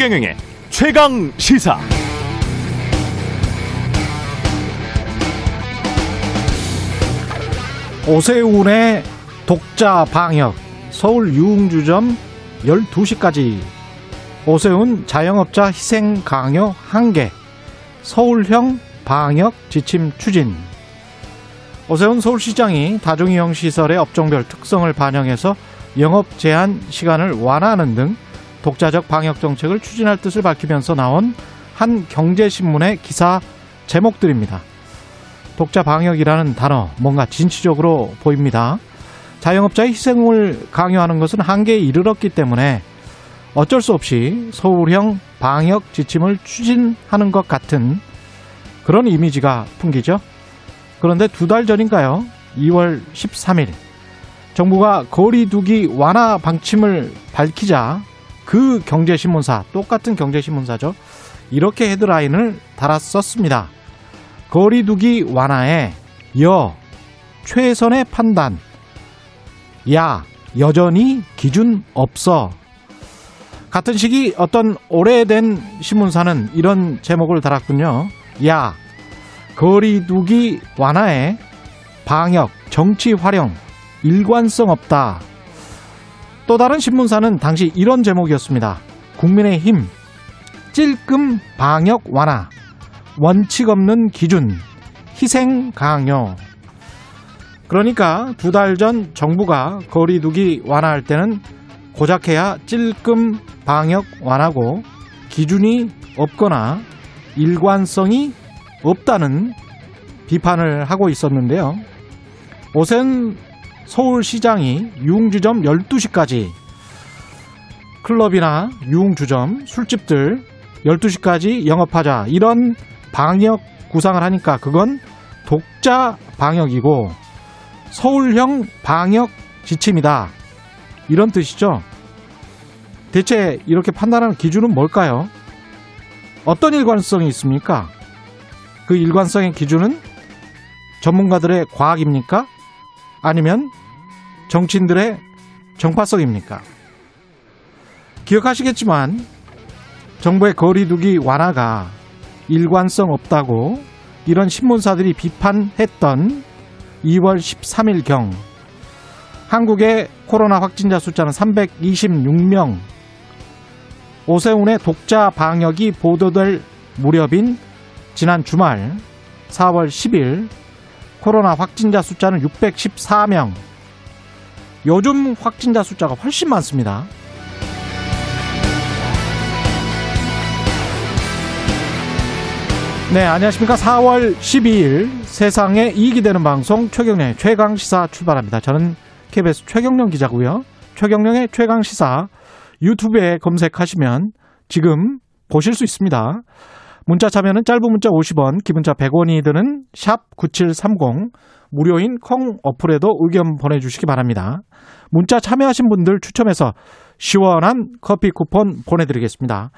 최경영의 최강 시사. 오세훈의 독자 방역 서울 유흥주점 12시까지 오세훈 자영업자 희생 강요 한계 서울형 방역 지침 추진 오세훈 서울시장이 다중이용 시설의 업종별 특성을 반영해서 영업 제한 시간을 완화하는 등 독자적 방역 정책을 추진할 뜻을 밝히면서 나온 한 경제신문의 기사 제목들입니다. 독자 방역이라는 단어 뭔가 진취적으로 보입니다. 자영업자의 희생을 강요하는 것은 한계에 이르렀기 때문에 어쩔 수 없이 서울형 방역 지침을 추진하는 것 같은 그런 이미지가 풍기죠. 그런데 두 달 전인가요? 2월 13일 정부가 거리두기 완화 방침을 밝히자 그 경제신문사 똑같은 경제신문사죠. 이렇게 헤드라인을 달았었습니다. 거리두기 완화에 여 최선의 판단 야 여전히 기준 없어 같은 시기 어떤 오래된 신문사는 이런 제목을 달았군요. 야 거리두기 완화에 방역 정치 활용 일관성 없다. 또 다른 신문사는 당시 이런 제목이었습니다. 국민의힘 찔끔 방역 완화 원칙 없는 기준 희생 강요 그러니까 두 달 전 정부가 거리두기 완화할 때는 고작해야 찔끔 방역 완화고 기준이 없거나 일관성이 없다는 비판을 하고 있었는데요. 오센 서울시장이 유흥주점 12시까지 클럽이나 유흥주점, 술집들 12시까지 영업하자 이런 방역 구상을 하니까 그건 독자 방역이고 서울형 방역 지침이다. 이런 뜻이죠. 대체 이렇게 판단하는 기준은 뭘까요? 어떤 일관성이 있습니까? 그 일관성의 기준은 전문가들의 과학입니까? 아니면 정치인들의 정파성입니까? 기억하시겠지만 정부의 거리두기 완화가 일관성 없다고 이런 신문사들이 비판했던 2월 13일경 한국의 코로나 확진자 숫자는 326명 오세훈의 독자 방역이 보도될 무렵인 지난 주말 4월 10일 코로나 확진자 숫자는 614명 요즘 확진자 숫자가 훨씬 많습니다. 네, 안녕하십니까. 4월 12일 세상에 이익이 되는 방송 최경련의 최강시사 출발합니다. 저는 KBS 최경련 기자고요. 최경련의 최강시사 유튜브에 검색하시면 지금 보실 수 있습니다. 문자 참여는 짧은 문자 50원, 기본자 100원이 드는 샵 9730, 무료인 콩 어플에도 의견 보내주시기 바랍니다. 문자 참여하신 분들 추첨해서 시원한 커피 쿠폰 보내드리겠습니다.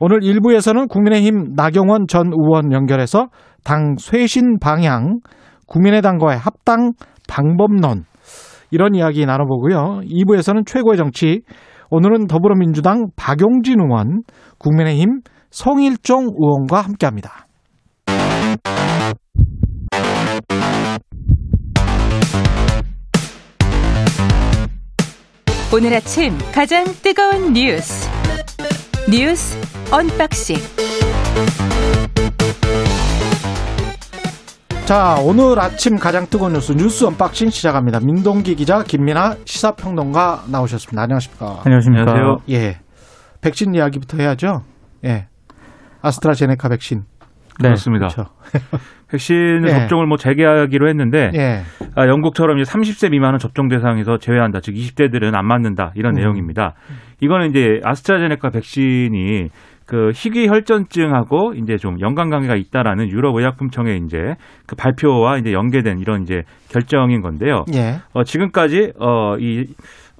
오늘 1부에서는 국민의힘 나경원 전 의원 연결해서 당 쇄신 방향, 국민의당과의 합당 방법론 이런 이야기 나눠보고요. 2부에서는 최고의 정치, 오늘은 더불어민주당 박용진 의원, 국민의힘 성일종 의원과 함께합니다. 오늘 아침 가장 뜨거운 뉴스 뉴스 언박싱 자, 오늘 아침 가장 뜨거운 뉴스 뉴스 언박싱 시작합니다. 민동기 기자, 김민아 시사평론가 나오셨습니다. 안녕하십니까? 안녕하십니까? 안녕하세요. 예. 백신 이야기부터 해야죠. 예. 아스트라제네카 백신. 네. 그렇습니다. 그렇죠. 백신 예. 접종을 뭐 재개하기로 했는데 예. 아, 영국처럼 이제 30세 미만은 접종 대상에서 제외한다. 즉 20대들은 안 맞는다. 이런 음. 내용입니다. 이거는 이제 아스트라제네카 백신이 그 희귀 혈전증하고 이제 좀 연관 관계가 있다라는 유럽 의약품청의 이제 그 발표와 이제 연계된 이런 이제 결정인 건데요. 예. 어, 지금까지 어, 이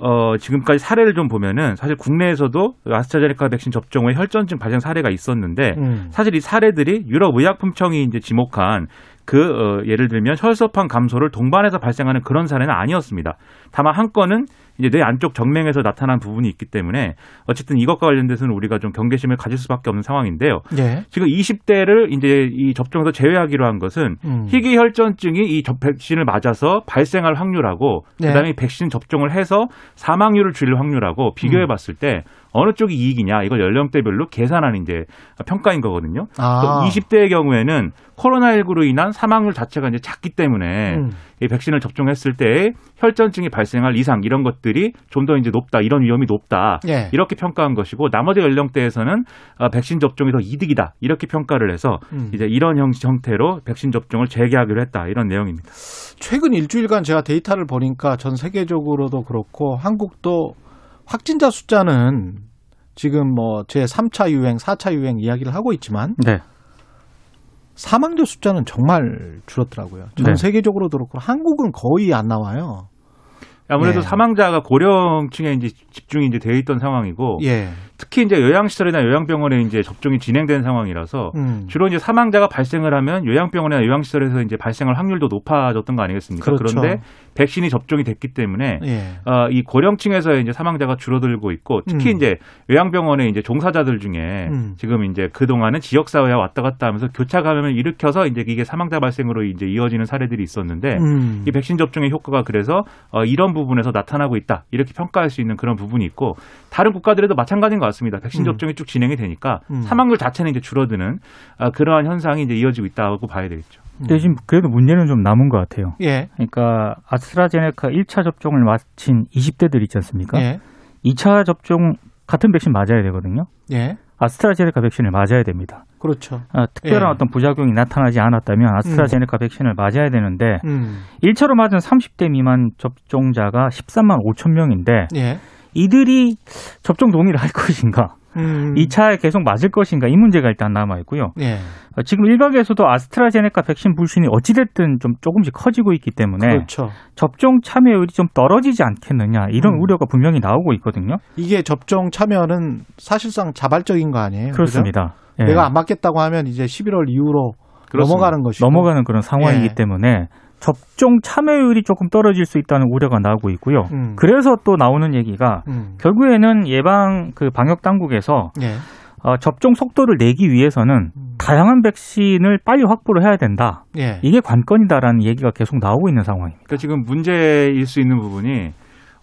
어, 지금까지 사례를 좀 보면은 사실 국내에서도 아스트라제네카 백신 접종 후에 혈전증 발생 사례가 있었는데 음. 사실 이 사례들이 유럽 의약품청이 이제 지목한 그 어, 예를 들면 혈소판 감소를 동반해서 발생하는 그런 사례는 아니었습니다. 다만 한 건은 이제 뇌 안쪽 정맥에서 나타난 부분이 있기 때문에 어쨌든 이것과 관련돼서는 우리가 좀 경계심을 가질 수밖에 없는 상황인데요. 예. 지금 20대를 이제 이 접종에서 제외하기로 한 것은 음. 희귀 혈전증이 이 접- 백신을 맞아서 발생할 확률하고 네. 그다음에 백신 접종을 해서 사망률을 줄일 확률하고 비교해 봤을 때 어느 쪽이 이익이냐 이걸 연령대별로 계산하는 이제 평가인 거거든요. 아. 20대의 경우에는 코로나19로 인한 사망률 자체가 이제 작기 때문에 음. 이 백신을 접종했을 때 혈전증이 발생할 이상 이런 것들이 좀 더 이제 높다 이런 위험이 높다 예. 이렇게 평가한 것이고 나머지 연령대에서는 어, 백신 접종이 더 이득이다 이렇게 평가를 해서 음. 이제 이런 형, 형태로 백신 접종을 재개하기로 했다 이런 내용입니다. 최근 일주일간 제가 데이터를 보니까 전 세계적으로도 그렇고 한국도 확진자 숫자는 지금 뭐 제 3차 유행, 4차 유행 이야기를 하고 있지만 네. 사망자 숫자는 정말 줄었더라고요. 전 네. 세계적으로도 그렇고 한국은 거의 안 나와요. 아무래도 네. 사망자가 고령층에 이제 집중이 이제 되어 있던 상황이고 예. 특히 이제 요양시설이나 요양병원에 이제 접종이 진행된 상황이라서 음. 주로 이제 사망자가 발생을 하면 요양병원이나 요양시설에서 이제 발생할 확률도 높아졌던 거 아니겠습니까? 그렇죠. 런데 백신이 접종이 됐기 때문에 예. 어, 이 고령층에서의 이제 사망자가 줄어들고 있고 특히 음. 이제 요양병원의 이제 종사자들 중에 음. 지금 이제 그 동안은 지역 사회와 왔다 갔다 하면서 교차 감염을 일으켜서 이제 이게 사망자 발생으로 이제 이어지는 사례들이 있었는데 음. 이 백신 접종의 효과가 그래서 어, 이런 부분에서 나타나고 있다 이렇게 평가할 수 있는 그런 부분이 있고 다른 국가들에도 마찬가지인 것 같습니다. 백신 음. 접종이 쭉 진행이 되니까 음. 사망률 자체는 이제 줄어드는 어, 그러한 현상이 이제 이어지고 있다고 봐야 되겠죠. 근데 지금 그래도 문제는 좀 남은 것 같아요. 예. 그러니까 아스트라제네카 1차 접종을 마친 20대들 있지 않습니까? 예. 2차 접종 같은 백신 맞아야 되거든요. 예. 아스트라제네카 백신을 맞아야 됩니다. 그렇죠. 아, 특별한 예. 어떤 부작용이 나타나지 않았다면 아스트라제네카 백신을 맞아야 되는데 음. 1차로 맞은 30대 미만 접종자가 13만 5천 명인데 예. 이들이 접종 동의를 할 것인가? 음. 2차에 계속 맞을 것인가? 이 문제가 일단 남아 있고요. 예. 어, 지금 일각에서도 아스트라제네카 백신 불신이 어찌됐든 좀 조금씩 커지고 있기 때문에 그렇죠. 접종 참여율이 좀 떨어지지 않겠느냐 이런 음. 우려가 분명히 나오고 있거든요. 이게 접종 참여는 사실상 자발적인 거 아니에요? 그렇습니다. 예. 내가 안 맞겠다고 하면 이제 11월 이후로 그렇습니다. 넘어가는 것이고 넘어가는 그런 상황이기 예. 때문에 접종 참여율이 조금 떨어질 수 있다는 우려가 나오고 있고요. 음. 그래서 또 나오는 얘기가 음. 결국에는 예방 그 방역 당국에서 예. 어, 접종 속도를 내기 위해서는 음. 다양한 백신을 빨리 확보를 해야 된다. 예. 이게 관건이다라는 얘기가 계속 나오고 있는 상황입니다. 그러니까 지금 문제일 수 있는 부분이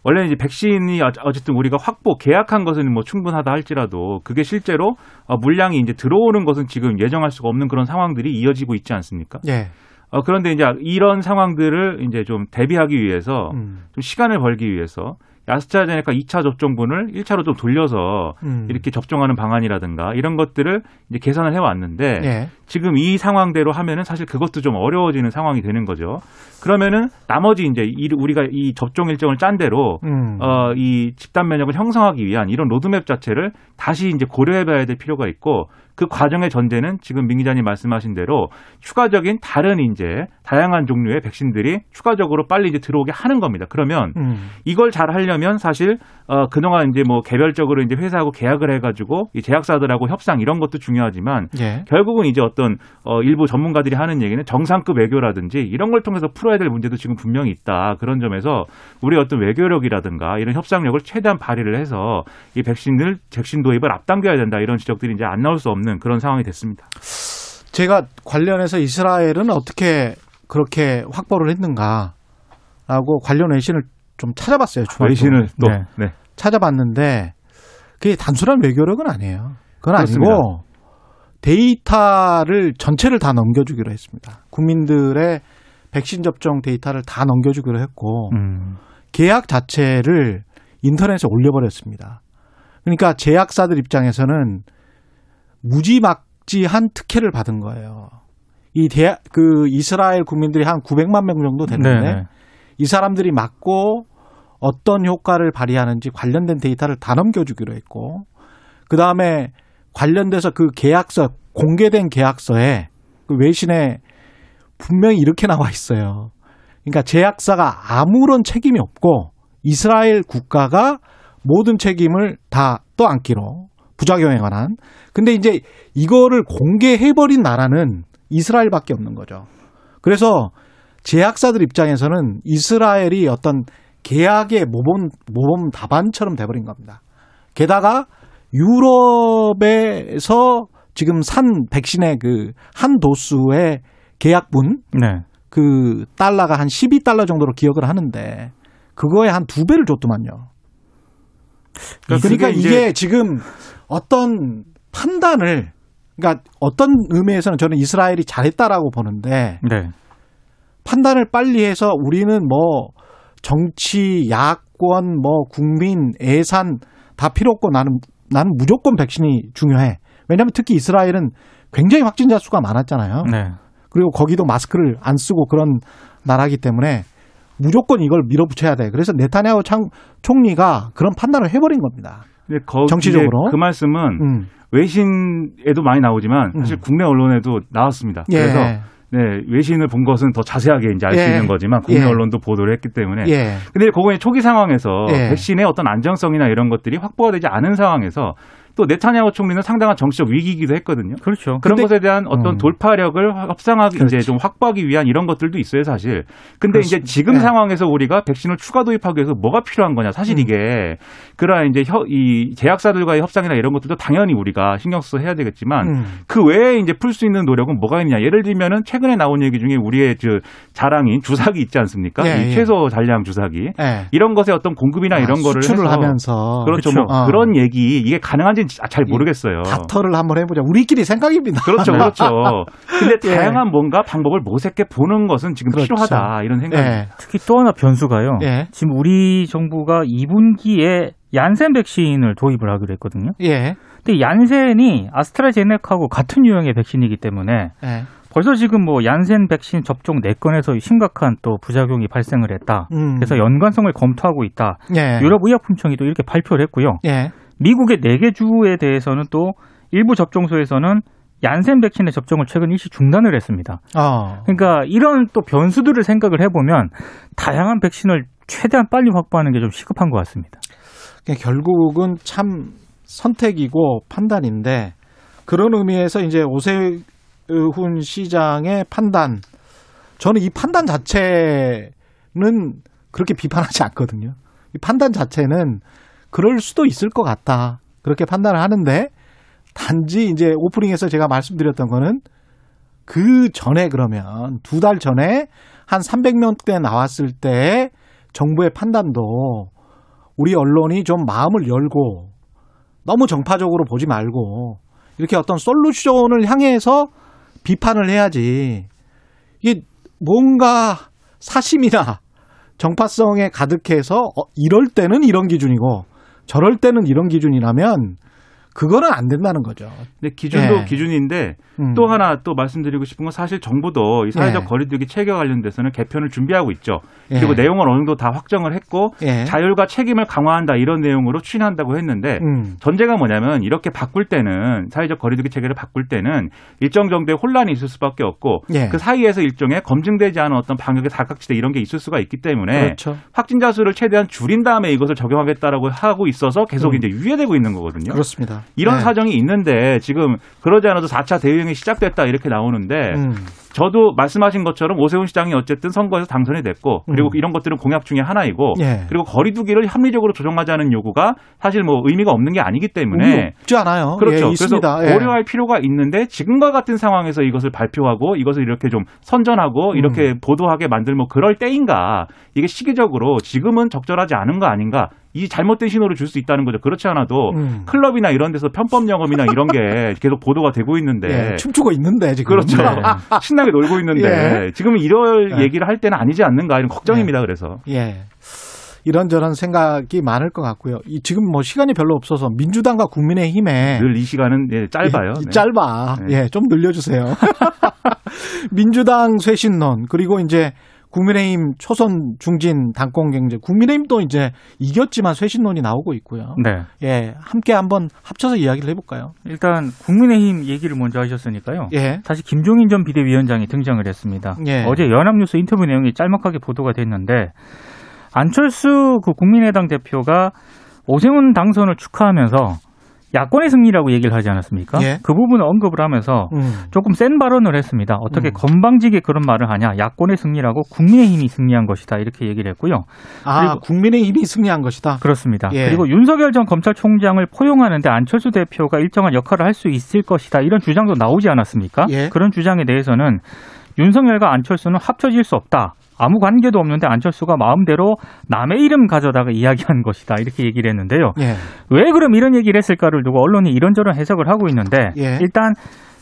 원래 이제 백신이 어- 어쨌든 우리가 확보 계약한 것은 뭐 충분하다 할지라도 그게 실제로 어, 물량이 이제 들어오는 것은 지금 예정할 수가 없는 그런 상황들이 이어지고 있지 않습니까? 예. 어, 그런데 이제 이런 상황들을 이제 좀 대비하기 위해서 음. 좀 시간을 벌기 위해서 아스트라제네카 2차 접종분을 1차로 좀 돌려서 음. 이렇게 접종하는 방안이라든가 이런 것들을 이제 계산을 해왔는데 예. 지금 이 상황대로 하면은 사실 그것도 좀 어려워지는 상황이 되는 거죠. 그러면은 나머지 이제 이- 우리가 이 접종 일정을 짠 대로 음. 어, 이 집단 면역을 형성하기 위한 이런 로드맵 자체를 다시 이제 고려해봐야 될 필요가 있고 그 과정의 전제는 지금 민 기자님 말씀하신 대로 추가적인 다른 이제 다양한 종류의 백신들이 추가적으로 빨리 이제 들어오게 하는 겁니다. 그러면 음. 이걸 잘 하려면 사실 어 그동안 이제 뭐 개별적으로 이제 회사하고 계약을 해가지고 이 제약사들하고 협상 이런 것도 중요하지만 예. 결국은 이제 어떤 어 일부 전문가들이 하는 얘기는 정상급 외교라든지 이런 걸 통해서 풀어야 될 문제도 지금 분명히 있다 그런 점에서 우리 어떤 외교력이라든가 이런 협상력을 최대한 발휘를 해서 이 백신을 백신 도입을 앞당겨야 된다 이런 지적들이 이제 안 나올 수 없는 그런 상황이 됐습니다. 제가 관련해서 이스라엘은 어떻게 그렇게 확보를 했는가라고 관련 외신을 좀 찾아봤어요. 주말 동안. 외신을 또 네. 네. 찾아봤는데 그게 단순한 외교력은 아니에요. 그건 그렇습니다. 아니고 데이터를 전체를 다 넘겨주기로 했습니다. 국민들의 백신 접종 데이터를 다 넘겨주기로 했고 음. 계약 자체를 인터넷에 올려버렸습니다. 그러니까 제약사들 입장에서는 무지막지한 특혜를 받은 거예요. 이 대학 그 이스라엘 국민들이 한 900만 명 정도 되는데 네네. 이 사람들이 맞고 어떤 효과를 발휘하는지 관련된 데이터를 다 넘겨주기로 했고 그 다음에 관련돼서 그 계약서 공개된 계약서에 그 외신에 분명히 이렇게 나와 있어요. 그러니까 제약사가 아무런 책임이 없고 이스라엘 국가가 모든 책임을 다 떠안기로 부작용에 관한. 근데 이제 이거를 공개해버린 나라는 이스라엘밖에 없는 거죠. 그래서 제약사들 입장에서는 이스라엘이 어떤 계약의 모범 모범 답안처럼 돼버린 겁니다. 게다가 유럽에서 지금 산 백신의 그 한 도수의 계약분 네. 그 달러가 한 12달러 정도로 기억을 하는데 그거에 한 두 배를 줬더만요. 그러니까 그러니까 이게 지금 어떤 판단을 그러니까 어떤 의미에서는 저는 이스라엘이 잘했다라고 보는데 네. 판단을 빨리 해서 우리는 뭐 정치, 야권, 뭐 국민, 예산 다 필요 없고 나는 나는 무조건 백신이 중요해. 왜냐하면 특히 이스라엘은 굉장히 확진자 수가 많았잖아요. 네. 그리고 거기도 마스크를 안 쓰고 그런 나라기 때문에 무조건 이걸 밀어붙여야 돼. 그래서 네타냐후 참- 총리가 그런 판단을 해버린 겁니다. 정치적으로? 그 말씀은 음. 외신에도 많이 나오지만 사실 음. 국내 언론에도 나왔습니다. 예. 그래서 네, 외신을 본 것은 더 자세하게 이제 알수 예. 있는 거지만 국내 예. 언론도 보도를 했기 때문에 예. 근데 그거의 초기 상황에서 예. 백신의 어떤 안정성이나 이런 것들이 확보가 되지 않은 상황에서 또 네타냐후 총리는 상당한 정치적 위기이기도 했거든요. 그렇죠. 그런 근데- 것에 대한 어떤 음. 돌파력을 협상하기 이제 그렇지. 좀 확보하기 위한 이런 것들도 있어요, 사실. 근데 이제 그렇습니다. 지금 네. 상황에서 우리가 백신을 추가 도입하기 위해서 뭐가 필요한 거냐? 사실 음. 이게 그러한 이제 혀, 이 제약사들과의 협상이나 이런 것들도 당연히 우리가 신경 써서 해야 되겠지만 음. 그 외에 이제 풀 수 있는 노력은 뭐가 있느냐? 예를 들면은 최근에 나온 얘기 중에 우리의 저 자랑인 주사기 있지 않습니까? 예, 이 예. 최소 잔량 주사기. 예. 이런 것의 어떤 공급이나 아, 이런 거를 수출을 해서 하면서 그렇죠. 그쵸. 뭐 어. 그런 얘기 이게 가능한지는 잘 모르겠어요. 다터를 한번 해보자. 우리끼리 생각입니다. 그렇죠, 그렇죠. 근데 예. 다양한 뭔가 방법을 모색해 보는 것은 지금 그렇죠. 필요하다 이런 생각입니다. 예. 특히 또 하나 변수가요. 예. 지금 우리 정부가 2분기에 얀센 백신을 도입을 하기로 했거든요. 예. 근데 얀센이 아스트라제네카하고 같은 유형의 백신이기 때문에 예. 벌써 지금 뭐 얀센 백신 접종 4건에서 심각한 또 부작용이 발생을 했다. 음. 그래서 연관성을 검토하고 있다. 예. 유럽 의약품청이 또 이렇게 발표를 했고요. 예. 미국의 4개 주에 대해서는 또 일부 접종소에서는 얀센 백신의 접종을 최근 일시 중단을 했습니다. 어. 그러니까 이런 또 변수들을 생각을 해보면 다양한 백신을 최대한 빨리 확보하는 게 좀 시급한 것 같습니다. 그러니까 결국은 참 선택이고 판단인데 그런 의미에서 이제 오세훈 시장의 판단 저는 이 판단 자체는 그렇게 비판하지 않거든요. 이 판단 자체는 그럴 수도 있을 것 같다. 그렇게 판단을 하는데 단지 이제 오프닝에서 제가 말씀드렸던 거는 그 전에 그러면 두 달 전에 한 300명대 나왔을 때 정부의 판단도 우리 언론이 좀 마음을 열고 너무 정파적으로 보지 말고 이렇게 어떤 솔루션을 향해서 비판을 해야지 이게 뭔가 사심이나 정파성에 가득해서 어, 이럴 때는 이런 기준이고 저럴 때는 이런 기준이라면 그거는 안 된다는 거죠. 근데 기준도 예. 기준인데 음. 또 하나 또 말씀드리고 싶은 건 사실 정부도 이 사회적 예. 거리두기 체계 관련돼서는 개편을 준비하고 있죠. 예. 그리고 내용을 어느 정도 다 확정을 했고 예. 자율과 책임을 강화한다 이런 내용으로 추진한다고 했는데 음. 전제가 뭐냐면 이렇게 바꿀 때는 사회적 거리두기 체계를 바꿀 때는 일정 정도의 혼란이 있을 수밖에 없고 예. 그 사이에서 일종의 검증되지 않은 어떤 방역의 사각지대 이런 게 있을 수가 있기 때문에 그렇죠. 확진자 수를 최대한 줄인 다음에 이것을 적용하겠다라고 하고 있어서 계속 음. 이제 유예되고 있는 거거든요. 그렇습니다. 이런 네. 사정이 있는데 지금 그러지 않아도 4차 대유행이 시작됐다 이렇게 나오는데 음. 저도 말씀하신 것처럼 오세훈 시장이 어쨌든 선거에서 당선이 됐고 그리고 음. 이런 것들은 공약 중에 하나이고 예. 그리고 거리두기를 합리적으로 조정하자는 요구가 사실 뭐 의미가 없는 게 아니기 때문에 없지 않아요. 그렇죠. 예, 있습니다. 그래서 예. 고려할 필요가 있는데 지금과 같은 상황에서 이것을 발표하고 이것을 이렇게 좀 선전하고 음. 이렇게 보도하게 만들 뭐 그럴 때인가 이게 시기적으로 지금은 적절하지 않은 거 아닌가 이 잘못된 신호를 줄 수 있다는 거죠. 그렇지 않아도 음. 클럽이나 이런 데서 편법 영업이나 이런 게 계속 보도가 되고 있는데 예, 춤추고 있는데 지금 그렇죠. 네. 신나게 놀고 있는데 지금 이럴 예. 얘기를 할 때는 아니지 않는가 이런 걱정입니다. 그래서 예. 이런저런 생각이 많을 것 같고요. 이 지금 뭐 시간이 별로 없어서 민주당과 국민의힘에 늘 이 시간은 예, 짧아요. 예, 네. 짧아. 네. 예, 좀 늘려주세요. 민주당 쇄신론 그리고 이제 국민의힘 초선 중진 당권 경제 국민의힘도 이제 이겼지만 쇄신론이 나오고 있고요. 네. 예, 함께 한번 합쳐서 이야기를 해볼까요? 일단 국민의힘 얘기를 먼저 하셨으니까요. 예, 다시 김종인 전 비대위원장이 등장을 했습니다. 예. 어제 연합뉴스 인터뷰 내용이 짤막하게 보도가 됐는데 안철수 그 국민의당 대표가 오세훈 당선을 축하하면서 야권의 승리라고 얘기를 하지 않았습니까? 예. 그 부분을 언급을 하면서 음. 조금 센 발언을 했습니다. 어떻게 음. 건방지게 그런 말을 하냐? 야권의 승리라고 국민의힘이 승리한 것이다 이렇게 얘기를 했고요. 아, 그리고- 국민의힘이 승리한 것이다. 그렇습니다. 예. 그리고 윤석열 전 검찰총장을 포용하는데 안철수 대표가 일정한 역할을 할 수 있을 것이다 이런 주장도 나오지 않았습니까? 예. 그런 주장에 대해서는 윤석열과 안철수는 합쳐질 수 없다. 아무 관계도 없는데 안철수가 마음대로 남의 이름 가져다가 이야기한 것이다 이렇게 얘기를 했는데요. 예. 왜 그럼 이런 얘기를 했을까를 두고 언론이 이런저런 해석을 하고 있는데 예. 일단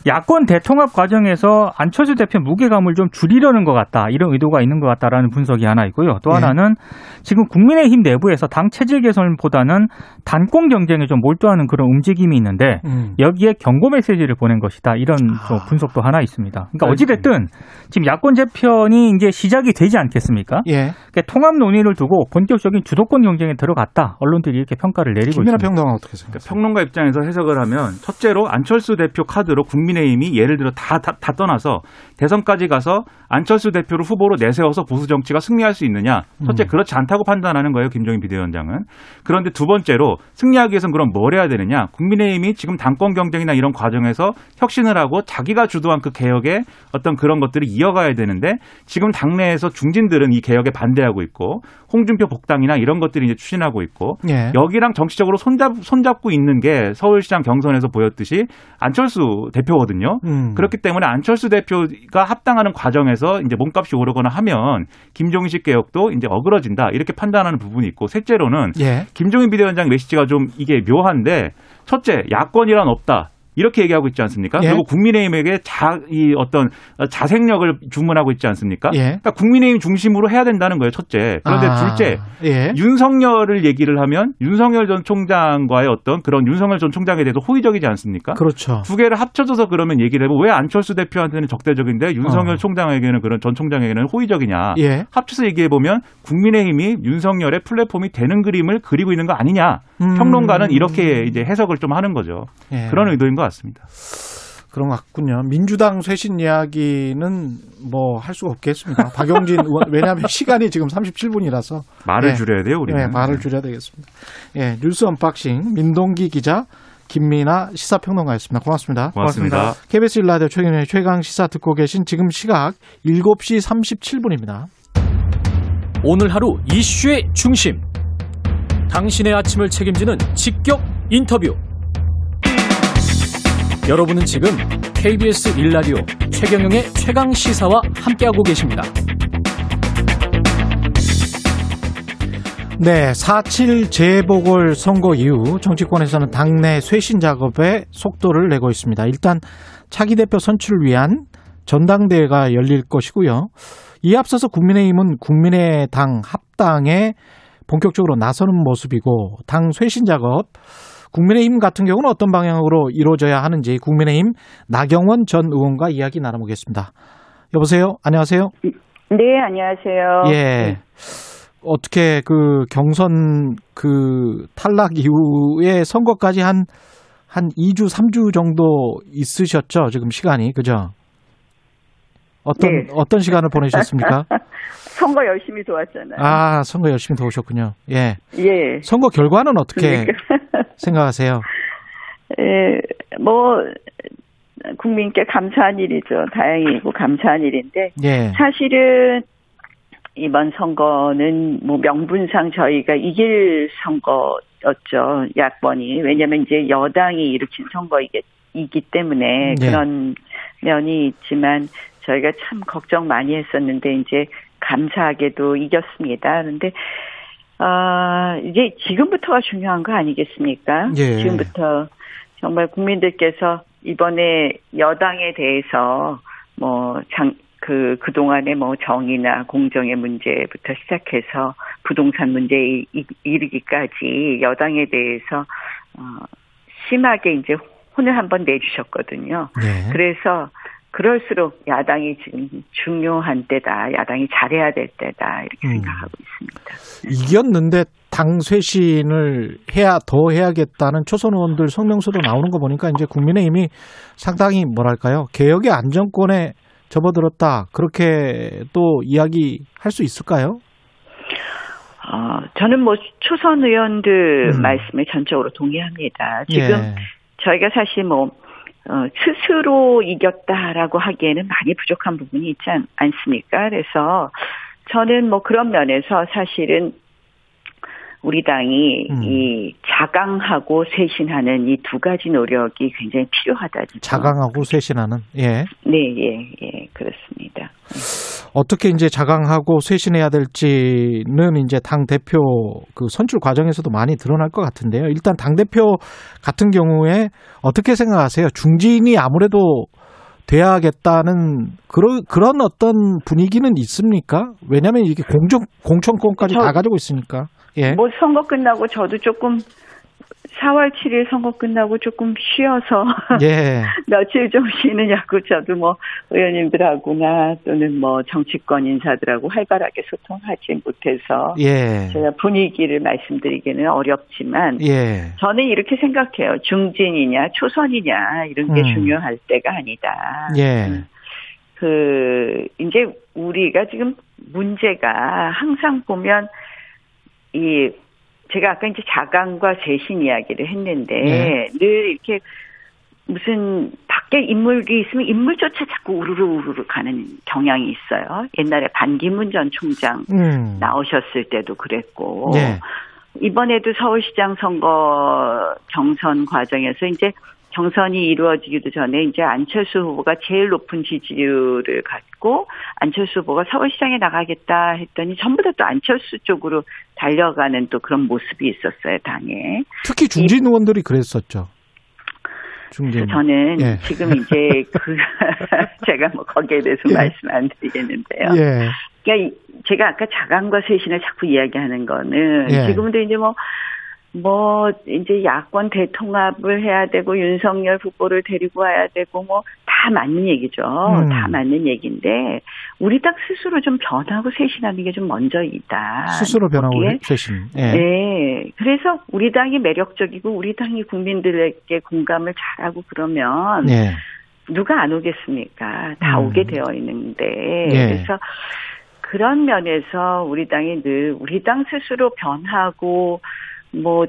야권 대통합 과정에서 안철수 대표 무게감을 좀 줄이려는 것 같다 이런 의도가 있는 것 같다라는 분석이 하나 있고요. 또 예. 하나는 지금 국민의힘 내부에서 당 체질 개선보다는 단권 경쟁에 좀 몰두하는 그런 움직임이 있는데 음. 여기에 경고 메시지를 보낸 것이다 이런 좀 아. 분석도 하나 있습니다. 그러니까 어찌됐든 지금 야권 재편이 이제 시작이 되지 않겠습니까? 예. 그러니까 통합 논의를 두고 본격적인 주도권 경쟁에 들어갔다 언론들이 이렇게 평가를 내리고 있습니다. 평론가 어떻게 그러니까 생각하세요? 평론가 입장에서 해석을 하면 첫째로 안철수 대표 카드로 국민 의힘이 예를 들어 다, 다, 다 떠나서 대선까지 가서 안철수 대표를 후보로 내세워서 보수 정치가 승리할 수 있느냐. 첫째 음. 그렇지 않다고 판단하는 거예요. 김종인 비대위원장은. 그런데 두 번째로 승리하기 위해서는 그럼 뭘 해야 되느냐. 국민의힘이 지금 당권 경쟁이나 이런 과정에서 혁신을 하고 자기가 주도한 그 개혁의 어떤 그런 것들을 이어가야 되는데 지금 당내에서 중진들은 이 개혁에 반대하고 있고 홍준표 복당이나 이런 것들이 이제 추진하고 있고 예. 여기랑 정치적으로 손잡, 손잡고 있는 게 서울시장 경선에서 보였듯이 안철수 대표거든요. 음. 그렇기 때문에 안철수 대표가 합당하는 과정에서 이제 몸값이 오르거나 하면 김종인식 개혁도 이제 어그러진다 이렇게 판단하는 부분이 있고 셋째로는 예. 김종인 비대위원장 메시지가 좀 이게 묘한데 첫째 야권이란 없다. 이렇게 얘기하고 있지 않습니까? 예. 그리고 국민의힘에게 자, 이 어떤 자생력을 주문하고 있지 않습니까? 예. 그러니까 국민의힘 중심으로 해야 된다는 거예요, 첫째. 그런데 아, 둘째, 예. 윤석열을 얘기를 하면 윤석열 전 총장과의 어떤 그런 윤석열 전 총장에 대해서 호의적이지 않습니까? 그렇죠. 두 개를 합쳐져서 그러면 얘기를 해보면 왜 안철수 대표한테는 적대적인데 윤석열 어. 총장에게는 그런 전 총장에게는 호의적이냐? 예. 합쳐서 얘기해 보면 국민의힘이 윤석열의 플랫폼이 되는 그림을 그리고 있는 거 아니냐? 음. 평론가는 이렇게 이제 해석을 좀 하는 거죠. 예. 그런 의도인 것 같 습니다. 그런 것 같군요. 민주당 쇄신 이야기는 뭐 할 수가 없겠습니다. 박용진 의원 왜냐하면 시간이 지금 37분이라서 말을 예. 줄여야 돼요, 우리는. 네, 말을 줄여야 되겠습니다. 예, 뉴스 언박싱 민동기 기자 김민아 시사평론가였습니다. 고맙습니다. 고맙습니다. KBS 일라디오 최경영의 최강 시사 듣고 계신 지금 시각 7시 37분입니다. 오늘 하루 이슈의 중심. 당신의 아침을 책임지는 직격 인터뷰. 여러분은 지금 KBS 일라디오 최경영의 최강 시사와 함께하고 계십니다. 네, 4.7 재보궐 선거 이후 정치권에서는 당내 쇄신 작업에 속도를 내고 있습니다. 일단 차기 대표 선출을 위한 전당대회가 열릴 것이고요. 이에 앞서서 국민의힘은 국민의당 합당에 본격적으로 나서는 모습이고 당 쇄신 작업 국민의힘 같은 경우는 어떤 방향으로 이루어져야 하는지 국민의힘 나경원 전 의원과 이야기 나눠보겠습니다. 여보세요? 안녕하세요? 네, 안녕하세요. 예. 어떻게 그 경선 그 탈락 이후에 선거까지 한, 한 2주, 3주 정도 있으셨죠? 지금 시간이. 그죠? 어떤, 네. 어떤 시간을 보내셨습니까? 선거 열심히 도왔잖아요. 아, 선거 열심히 도우셨군요. 예. 예. 선거 결과는 어떻게 그러니까. 생각하세요? 예, 뭐, 국민께 감사한 일이죠. 다행이고 감사한 일인데, 예. 사실은 이번 선거는 뭐 명분상 저희가 이길 선거였죠. 야권이. 왜냐면 이제 여당이 일으킨 선거이기 때문에 네. 그런 면이 있지만 저희가 참 걱정 많이 했었는데 이제 감사하게도 이겼습니다. 그런데 아, 이제 지금부터가 중요한 거 아니겠습니까? 예. 지금부터 정말 국민들께서 이번에 여당에 대해서 뭐 장, 그, 그동안의 뭐 정의나 공정의 문제부터 시작해서 부동산 문제에 이- 이르기까지 여당에 대해서, 어, 심하게 이제 혼을 한번 내주셨거든요. 예. 그래서 그럴수록 야당이 지금 중요한 때다. 야당이 잘해야 될 때다. 이렇게 음. 생각하고 있습니다. 이겼는데 당 쇄신을 해야 더 해야겠다는 초선 의원들 성명서도 나오는 거 보니까 이제 국민의힘이 상당히 뭐랄까요 개혁의 안정권에 접어들었다 그렇게 또 이야기할 수 있을까요? 어, 저는 뭐 초선 의원들 음. 말씀에 전적으로 동의합니다. 지금 예. 저희가 사실 뭐 어, 스스로 이겼다라고 하기에는 많이 부족한 부분이 있지 않, 않습니까? 그래서 저는 뭐 그런 면에서 사실은 우리 당이 음. 이 자강하고 쇄신하는 이 두 가지 노력이 굉장히 필요하다. 지금. 자강하고 쇄신하는 예. 네, 예, 예, 그렇습니다. 어떻게 이제 자강하고 쇄신해야 될지는 이제 당 대표 그 선출 과정에서도 많이 드러날 것 같은데요. 일단 당 대표 같은 경우에 어떻게 생각하세요? 중진이 아무래도 돼야겠다는 그런 그런 어떤 분위기는 있습니까? 왜냐하면 이게 공정 공천권까지 저- 다 가지고 있으니까. 예. 뭐 선거 끝나고 저도 조금 4월 7일 선거 끝나고 조금 쉬어서 예. 며칠 좀 쉬느냐고 저도 뭐 의원님들하고나 또는 뭐 정치권 인사들하고 활발하게 소통하지 못해서 예. 제가 분위기를 말씀드리기는 어렵지만 예. 저는 이렇게 생각해요. 중진이냐 초선이냐 이런 게 음. 중요할 때가 아니다. 예. 그 이제 우리가 지금 문제가 항상 보면 이 제가 아까 이제 자강과 쇄신 이야기를 했는데 네. 늘 이렇게 무슨 밖에 인물이 있으면 인물조차 자꾸 우르르 우르르 가는 경향이 있어요. 옛날에 반기문 전 총장 음. 나오셨을 때도 그랬고 예. 이번에도 서울시장 선거 경선 과정에서 이제 경선이 이루어지기도 전에 이제 안철수 후보가 제일 높은 지지율을 갖고 안철수 후보가 서울시장에 나가겠다 했더니 전부 다 또 안철수 쪽으로 달려가는 또 그런 모습이 있었어요 당에. 특히 중진 의원들이 그랬었죠. 중진. 저는 예. 지금 이제 그 제가 뭐 거기에 대해서 예. 말씀 안 드리겠는데요. 예. 그러니까 이- 제가 아까 자강과 쇄신을 자꾸 이야기하는 거는 예. 지금도 이제 뭐, 뭐, 이제 야권 대통합을 해야 되고 윤석열 후보를 데리고 와야 되고 뭐 다 맞는 얘기죠. 음. 다 맞는 얘기인데 우리 당 스스로 좀 변하고 쇄신하는 게 좀 먼저이다. 스스로 변하고 쇄신. 예. 네. 그래서 우리 당이 매력적이고 우리 당이 국민들에게 공감을 잘하고 그러면 예. 누가 안 오겠습니까? 다 음. 오게 되어 있는데. 예. 그래서 그런 면에서 우리 당이 늘 우리 당 스스로 변하고 뭐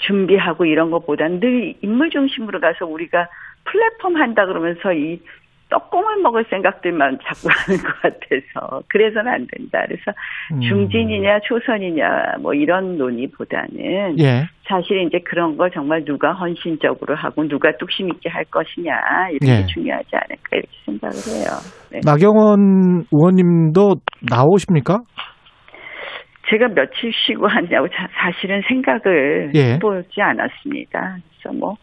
준비하고 이런 것보다는 늘 인물 중심으로 가서 우리가 플랫폼 한다 그러면서 이 떡국만 먹을 생각들만 자꾸 하는 것 같아서 그래서는 안 된다. 그래서 음. 중진이냐 초선이냐 뭐 이런 논의보다는 예. 사실 이제 그런 걸 정말 누가 헌신적으로 하고 누가 뚝심 있게 할 것이냐 이렇게 예. 중요하지 않을까 이렇게 생각을 해요. 네. 나경원 의원님도 나오십니까? 제가 며칠 쉬고 하냐고 자- 사실은 생각을 예. 해보지 않았습니다. 그래서 뭐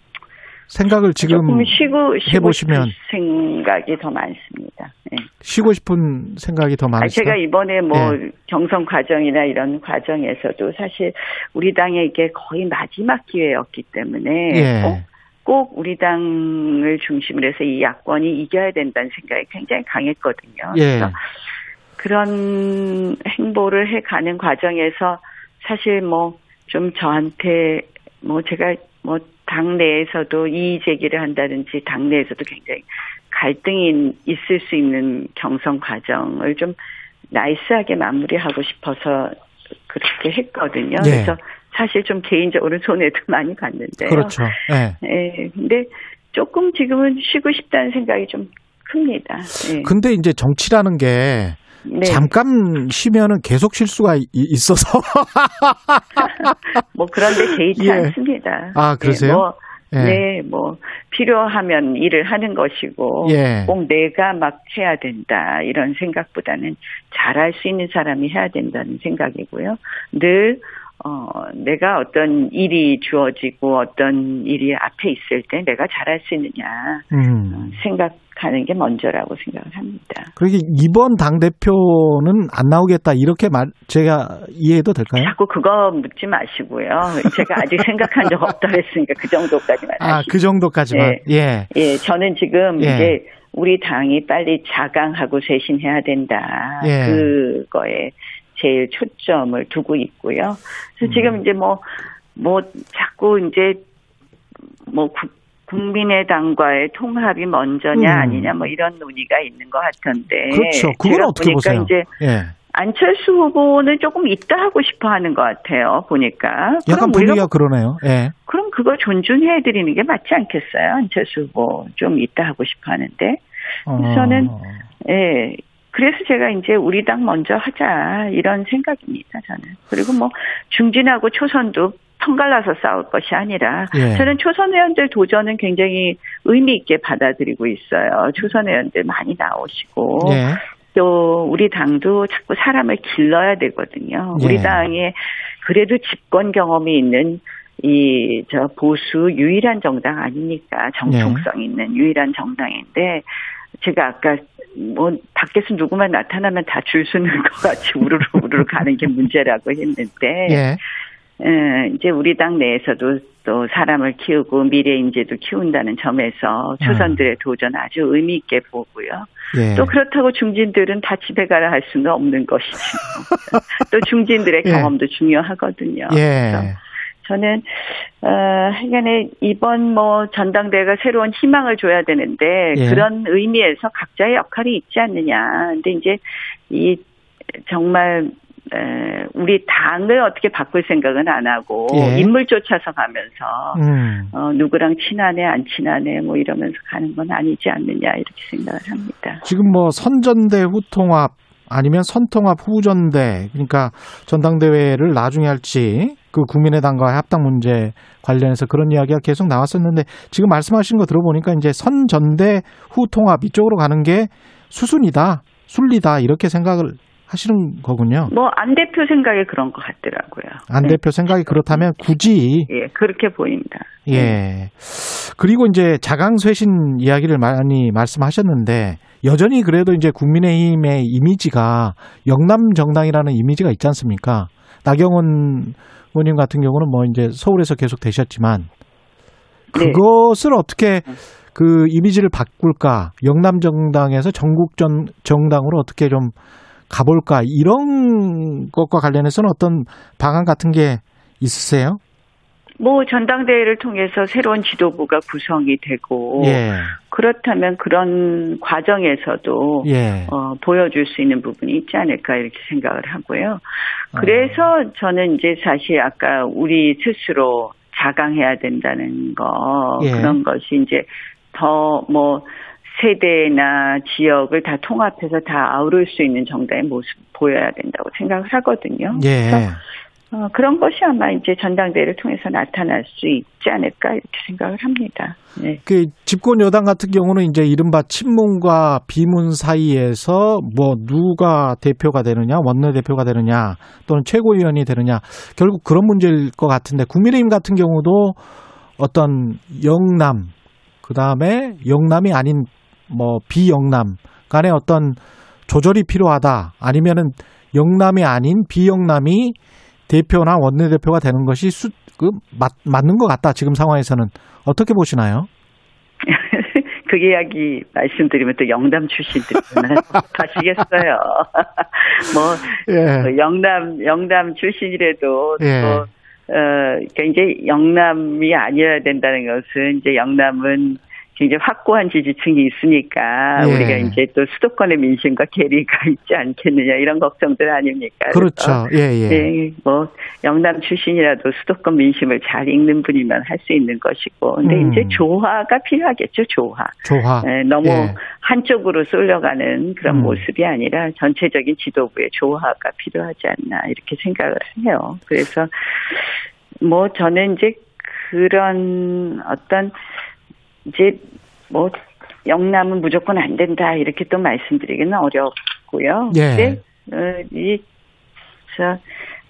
생각을 지금 조금 쉬고 쉬고 해보시면- 생각이 더 많습니다. 네. 쉬고 싶은 생각이 더 많으시다. 제가 이번에 뭐 예. 경선 과정이나 이런 과정에서도 사실 우리 당의 이게 거의 마지막 기회였기 때문에 예. 꼭, 꼭 우리 당을 중심으로 해서 이 야권이 이겨야 된다는 생각이 굉장히 강했거든요. 예. 그래서 그런 행보를 해 가는 과정에서 사실 뭐 좀 저한테 뭐 제가 뭐 당내에서도 이의 제기를 한다든지 당내에서도 굉장히 갈등이 있을 수 있는 경선 과정을 좀 나이스하게 마무리하고 싶어서 그렇게 했거든요. 예. 그래서 사실 좀 개인적으로 손해도 많이 봤는데요. 그렇죠. 예. 예, 근데 조금 지금은 쉬고 싶다는 생각이 좀 큽니다. 예. 근데 이제 정치라는 게 네. 잠깐 쉬면은 계속 쉴 수가 이- 있어서 뭐 그런데 개의치 예. 않습니다. 아, 그러세요? 네, 뭐, 예. 네, 뭐 필요하면 일을 하는 것이고 예. 꼭 내가 막 해야 된다 이런 생각보다는 잘할 수 있는 사람이 해야 된다는 생각이고요. 늘 어, 내가 어떤 일이 주어지고 어떤 일이 앞에 있을 때 내가 잘할 수 있느냐 음. 생각하는 게 먼저라고 생각을 합니다. 그러게 이번 당 대표는 안 나오겠다 이렇게 말 제가 이해해도 될까요? 자꾸 그거 묻지 마시고요. 제가 아직 생각한 적 없다 했으니까 그 정도까지만 아, 하시죠. 그 정도까지만. 네. 예. 예, 저는 지금 예. 이제 우리 당이 빨리 자강하고 쇄신해야 된다. 예. 그거에 제일 초점을 두고 있고요. 그래서 음. 지금 이제 뭐, 뭐, 자꾸 이제, 뭐, 국- 국민의당과의 통합이 먼저냐 음. 아니냐 뭐 이런 논의가 있는 것 같던데. 그렇죠. 그건 어떻게 보세요? 이제 예. 안철수 후보는 조금 있다 하고 싶어 하는 것 같아요. 보니까. 약간 분위기가 그러네요. 예. 그럼 그거 존중해 드리는 게 맞지 않겠어요? 안철수 후보 좀 있다 하고 싶어 하는데. 어. 저는 예. 그래서 제가 이제 우리 당 먼저 하자 이런 생각입니다. 저는. 그리고 뭐 중진하고 초선도 편갈라서 싸울 것이 아니라 예. 저는 초선 의원들 도전은 굉장히 의미 있게 받아들이고 있어요. 초선 의원들 많이 나오시고 예. 또 우리 당도 자꾸 사람을 길러야 되거든요. 예. 우리 당에 그래도 집권 경험이 있는 이 저 보수 유일한 정당 아닙니까? 정통성 있는 유일한 정당인데 제가 아까 뭐 밖에서 누구만 나타나면 다 줄 서는 것 같이 우르르 우르르 가는 게 문제라고 했는데 예. 예, 이제 우리 당 내에서도 또 사람을 키우고 미래 인재도 키운다는 점에서 초선들의 도전 아주 의미 있게 보고요. 예. 또 그렇다고 중진들은 다 집에 가라 할 수는 없는 것이죠. 또 중진들의 예. 경험도 중요하거든요. 예. 저는 어 하여간에 이번 뭐 전당대회가 새로운 희망을 줘야 되는데 예. 그런 의미에서 각자의 역할이 있지 않느냐. 근데 이제 이 정말 에, 우리 당을 어떻게 바꿀 생각은 안 하고 예. 인물 쫓아서 가면서 음. 어, 누구랑 친하네 안 친하네 뭐 이러면서 가는 건 아니지 않느냐 이렇게 생각을 합니다. 지금 뭐 선전대 후통합 아니면 선통합 후전대 그러니까 전당대회를 나중에 할지 그 국민의당과의 합당 문제 관련해서 그런 이야기가 계속 나왔었는데 지금 말씀하신 거 들어보니까 이제 선전대 후 통합 이쪽으로 가는 게 수순이다 순리다 이렇게 생각을 하시는 거군요. 뭐 안 대표 생각에 그런 것 같더라고요. 안 네. 대표 생각이 그렇다면 굳이 예, 그렇게 보입니다. 예. 그리고 이제 자강쇄신 이야기를 많이 말씀하셨는데 여전히 그래도 이제 국민의힘의 이미지가 영남 정당이라는 이미지가 있지 않습니까? 나경원 의원님 같은 경우는 뭐 이제 서울에서 계속 되셨지만 네. 그것을 어떻게 그 이미지를 바꿀까? 영남 정당에서 전국 전 정당으로 어떻게 좀 가볼까? 이런 것과 관련해서는 어떤 방안 같은 게 있으세요? 뭐 전당대회를 통해서 새로운 지도부가 구성이 되고 예. 그렇다면 그런 과정에서도 예. 어, 보여줄 수 있는 부분이 있지 않을까 이렇게 생각을 하고요. 아. 그래서 저는 이제 사실 아까 우리 스스로 자강해야 된다는 거 예. 그런 것이 이제 더뭐 세대나 지역을 다 통합해서 다 아우를 수 있는 정당의 모습 보여야 된다고 생각을 하거든요. 예. 그래서 어, 그런 것이 아마 이제 전당대회를 통해서 나타날 수 있지 않을까 이렇게 생각을 합니다. 네. 그 집권 여당 같은 경우는 이제 이른바 친문과 비문 사이에서 뭐 누가 대표가 되느냐, 원내 대표가 되느냐, 또는 최고위원이 되느냐, 결국 그런 문제일 것 같은데 국민의힘 같은 경우도 어떤 영남, 그 다음에 영남이 아닌 뭐 비영남 간의 어떤 조절이 필요하다. 아니면은 영남이 아닌 비영남이 대표나 원내대표가 되는 것이 수, 그, 맞, 맞는 것 같다. 지금 상황에서는. 어떻게 보시나요? 그 이야기 말씀드리면 또 영남 얼마나 가시겠어요. 뭐 예. 그 영남 영남 출신이라도 예. 뭐 어, 그러니까 이제 영남이 아니어야 된다는 것은 이제 영남은 굉장히 확고한 지지층이 있으니까 예. 우리가 이제 또 수도권의 민심과 괴리가 있지 않겠느냐 이런 걱정들 아닙니까? 그렇죠. 예, 예. 네, 뭐 영남 출신이라도 수도권 민심을 잘 읽는 분이면 할 수 있는 것이고, 근데 음. 이제 조화가 필요하겠죠, 조화. 조화. 네, 너무 예. 한쪽으로 쏠려가는 그런 음. 모습이 아니라 전체적인 지도부의 조화가 필요하지 않나 이렇게 생각을 해요. 그래서 뭐 저는 이제 그런 어떤 이제 뭐 영남은 무조건 안 된다 이렇게 또 말씀드리기는 어렵고요. 예. 근데 어, 이저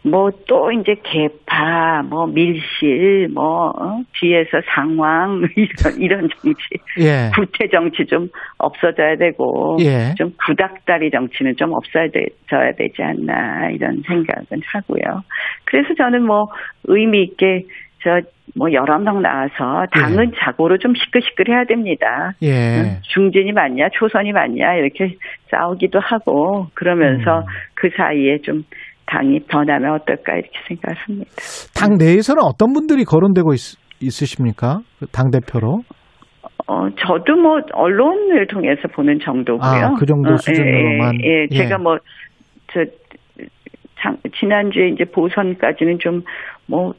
뭐또 이제 개파, 뭐 밀실, 뭐 어? 뒤에서 상황 이런 이런 정치, 예. 구태 정치 좀 없어져야 되고 예. 좀 구닥다리 정치는 좀 없어져야 되지 않나 이런 생각은 하고요. 그래서 저는 뭐 의미 있게 저 뭐 여러 명 나와서 당은 자고로 좀 시끌시끌 해야 됩니다. 예. 중진이 맞냐, 초선이 맞냐 이렇게 싸우기도 하고 그러면서 음. 그 사이에 좀 당이 변하면 어떨까 이렇게 생각을 합니다. 당 내에서는 어떤 분들이 거론되고 있, 있으십니까? 당 대표로? 어, 저도 뭐 언론을 통해서 보는 정도고요. 아, 그 정도 어, 수준으로만. 예, 예, 예. 예. 제가 뭐저 장, 지난주에 이제 보선까지는 좀 뭐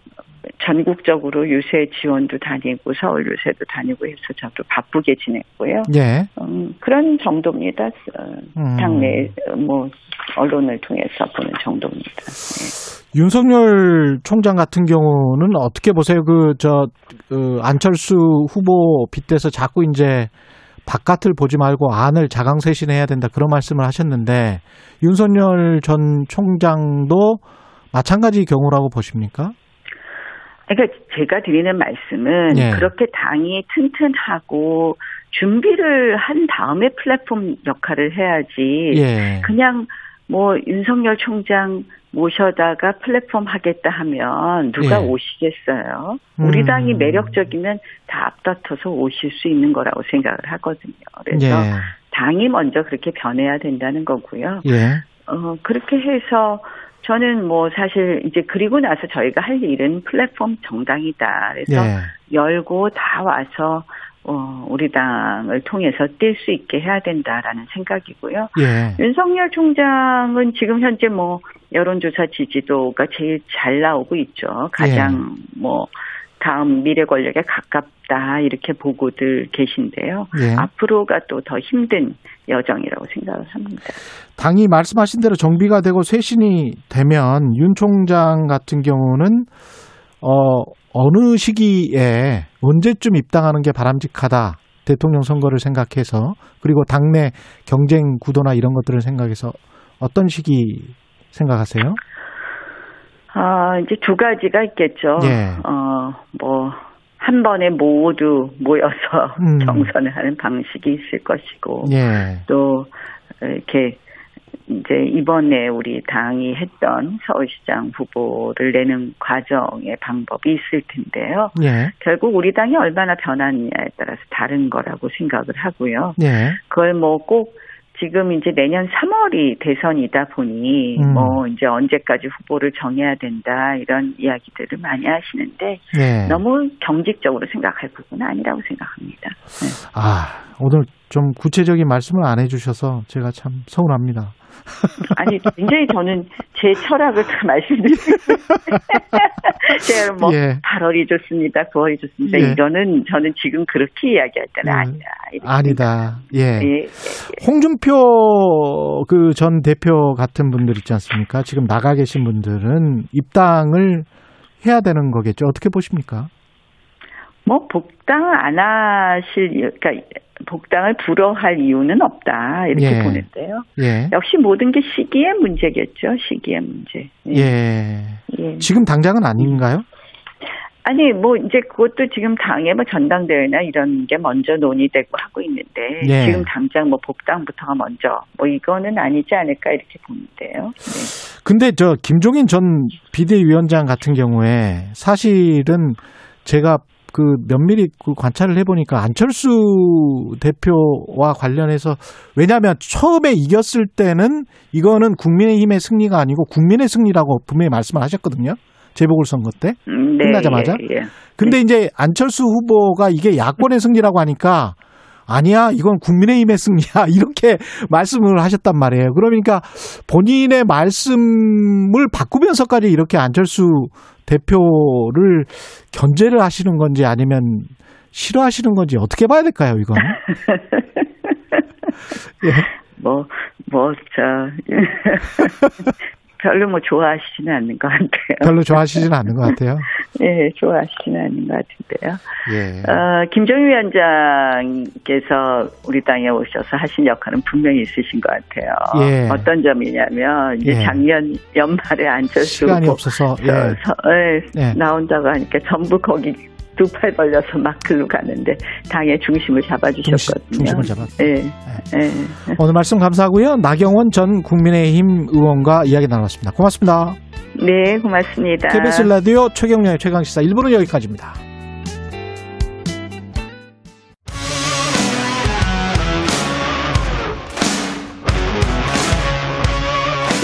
전국적으로 유세 지원도 다니고 서울 유세도 다니고 해서 저도 바쁘게 지냈고요. 예. 음, 그런 정도입니다. 어, 음. 당내 어, 뭐 언론을 통해서 보는 정도입니다. 네. 윤석열 총장 같은 경우는 어떻게 보세요? 그, 저, 그 안철수 후보 빗대서 자꾸 이제 바깥을 보지 말고 안을 자강세신해야 된다 그런 말씀을 하셨는데 윤석열 전 총장도 마찬가지 경우라고 보십니까? 그러니까 제가 드리는 말씀은 예. 그렇게 당이 튼튼하고 준비를 한 다음에 플랫폼 역할을 해야지 예. 그냥 뭐 윤석열 총장 모셔다가 플랫폼 하겠다 하면 누가 예. 오시겠어요? 음. 우리 당이 매력적이면 다 앞다퉈서 오실 수 있는 거라고 생각을 하거든요. 그래서 예. 당이 먼저 그렇게 변해야 된다는 거고요. 예. 어, 그렇게 해서 저는 뭐 사실 이제 그리고 나서 저희가 할 일은 플랫폼 정당이다. 그래서 예. 열고 다 와서 어, 우리 당을 통해서 뛸 수 있게 해야 된다라는 생각이고요. 예. 윤석열 총장은 지금 현재 뭐 여론조사 지지도가 제일 잘 나오고 있죠. 가장 뭐 다음 미래 권력에 가깝다 이렇게 보고들 계신데요. 예. 앞으로가 또 더 힘든 여정이라고 생각을 합니다. 당이 말씀하신 대로 정비가 되고 쇄신이 되면 윤 총장 같은 경우는 어 어느 시기에 언제쯤 입당하는 게 바람직하다. 대통령 선거를 생각해서 그리고 당내 경쟁 구도나 이런 것들을 생각해서 어떤 시기 생각하세요? 아, 이제 두 가지가 있겠죠. 예. 어, 뭐, 한 번에 모두 모여서 음. 경선을 하는 방식이 있을 것이고, 예. 또, 이렇게, 이제 이번에 우리 당이 했던 서울시장 후보를 내는 과정의 방법이 있을 텐데요. 예. 결국 우리 당이 얼마나 변하느냐에 따라서 다른 거라고 생각을 하고요. 예. 그걸 뭐꼭 지금 이제 내년 3월이 대선이다 보니 음. 뭐 이제 언제까지 후보를 정해야 된다 이런 이야기들을 많이 하시는데 예. 너무 경직적으로 생각할 부분은 아니라고 생각합니다. 아, 오늘 좀 구체적인 말씀을 안 해주셔서 제가 참 서운합니다. 아니 굉장히 저는 제 철학을 다 말씀드리고 제가 뭐 예. 8월이 좋습니다, 9월이 좋습니다. 예. 이거는 저는 지금 그렇게 이야기할 때는 음, 아니다. 아니다. 예. 예, 예, 예. 홍준표 그 전 대표 같은 분들 있지 않습니까? 지금 나가 계신 분들은 입당을 해야 되는 거겠죠. 어떻게 보십니까? 뭐 복당 안 하실 그러니까 복당을 불허할 이유는 없다 이렇게 예. 보는데요. 예. 역시 모든 게 시기의 문제겠죠. 시기의 문제. 예. 예. 지금 당장은 아닌가요? 아니 뭐 이제 그것도 지금 당의 뭐 전당대회나 이런 게 먼저 논의되고 하고 있는데 예. 지금 당장 뭐 복당부터가 먼저 뭐 이거는 아니지 않을까 이렇게 보는데요. 네. 근데 저 김종인 전 비대위원장 같은 경우에 사실은 제가 그 면밀히 그 관찰을 해보니까 안철수 대표와 관련해서 왜냐하면 처음에 이겼을 때는 이거는 국민의힘의 승리가 아니고 국민의 승리라고 분명히 말씀을 하셨거든요. 재보궐선거 때. 음, 네, 끝나자마자? 예, 예. 근데 이제 안철수 후보가 이게 야권의 승리라고 하니까 아니야, 이건 국민의힘의 승리야. 이렇게 말씀을 하셨단 말이에요. 그러니까 본인의 말씀을 바꾸면서까지 이렇게 안철수 대표를 견제를 하시는 건지 아니면 싫어하시는 건지 어떻게 봐야 될까요, 이건? 예. 뭐, 뭐, 저, 별로 뭐 좋아하시지는 않는 것 같아요. 별로 좋아하시지는 않는 것 같아요. 예, 좋아하시지는 않는 것 같은데요. 예. 어, 김정일 위원장께서 우리 당에 오셔서 하신 역할은 분명히 있으신 것 같아요. 예. 어떤 점이냐면, 이제 예. 작년 연말에 안철수 시간이 없어서, 서- 예. 서- 예, 예. 나온다고 하니까 전부 거기 두 팔 벌려서 막 글로 가는데 당의 중심을 잡아주셨거든요. 중심- 중심을 잡았- 예, 예. 오늘 말씀 감사하고요. 나경원 전 국민의힘 의원과 이야기 나눴습니다. 고맙습니다. 네, 고맙습니다. KBS 라디오 최경련의 최강 시사 1부는 여기까지입니다.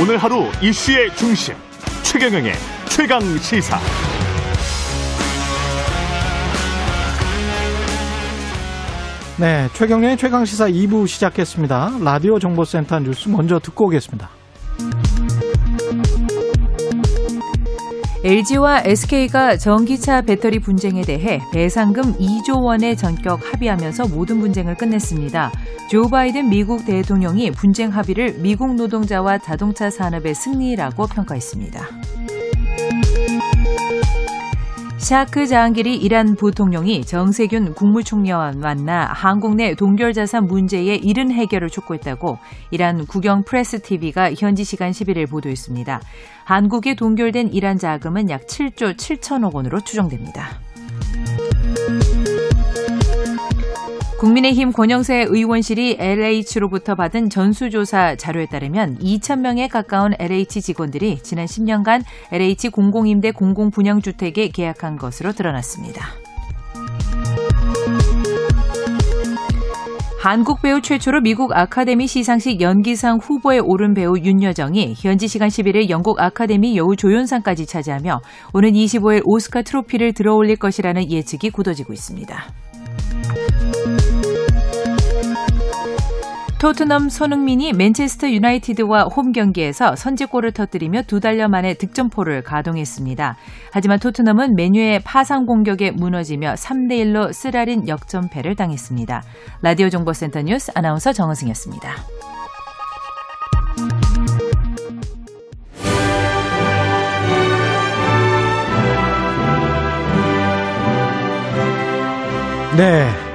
오늘 하루 이슈의 중심 최경영의 최강 시사. 네, 최경련의 최강 시사 2부 시작했습니다. 라디오 정보센터 뉴스 먼저 듣고 오겠습니다. LG와 SK가 전기차 배터리 분쟁에 대해 배상금 2조 원의 전격 합의하면서 모든 분쟁을 끝냈습니다. 조 바이든 미국 대통령이 분쟁 합의를 미국 노동자와 자동차 산업의 승리라고 평가했습니다. 샤크 자한기리 이란 부통령이 정세균 국무총리와 만나 한국 내 동결자산 문제의 이른 해결을 촉구했다고 이란 국영 프레스 TV가 현지 시간 11일 보도했습니다. 한국에 동결된 이란 자금은 약 7조 7천억 원으로 추정됩니다. 국민의힘 권영세 의원실이 LH로부터 받은 전수조사 자료에 따르면 2,000명에 가까운 LH 직원들이 지난 10년간 LH 공공임대 공공분양주택에 계약한 것으로 드러났습니다. 한국 배우 최초로 미국 아카데미 시상식 연기상 후보에 오른 배우 윤여정이 현지 시간 11일 영국 아카데미 여우 조연상까지 차지하며 오는 25일 오스카 트로피를 들어올릴 것이라는 예측이 굳어지고 있습니다. 토트넘 손흥민이 맨체스터 유나이티드와 홈 경기에서 선제골을 터뜨리며 두 달여 만에 득점포를 가동했습니다. 하지만 토트넘은 메뉴의 파상 공격에 무너지며 3대 1로 쓰라린 역전패를 당했습니다. 라디오 정보센터 뉴스 아나운서 정은승이었습니다. 네.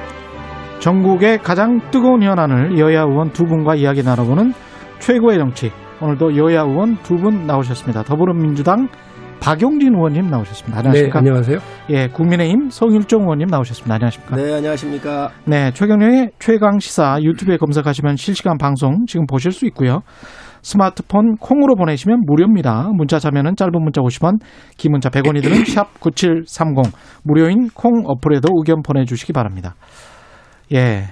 전국의 가장 뜨거운 현안을 여야 의원 두 분과 이야기 나눠보는 최고의 정치. 오늘도 여야 의원 두 분 나오셨습니다. 더불어민주당 박용진 의원님 나오셨습니다. 안녕하십니까? 네, 안녕하세요. 예, 국민의힘 성일종 의원님 나오셨습니다. 안녕하십니까? 네, 안녕하십니까? 네, 최경영의 최강 시사 유튜브에 검색하시면 실시간 방송 지금 보실 수 있고요. 스마트폰 콩으로 보내시면 무료입니다. 문자 자면은 짧은 문자 50원, 긴 문자 100원이 드는 샵 9730 무료인 콩 어플에도 의견 보내 주시기 바랍니다. 예,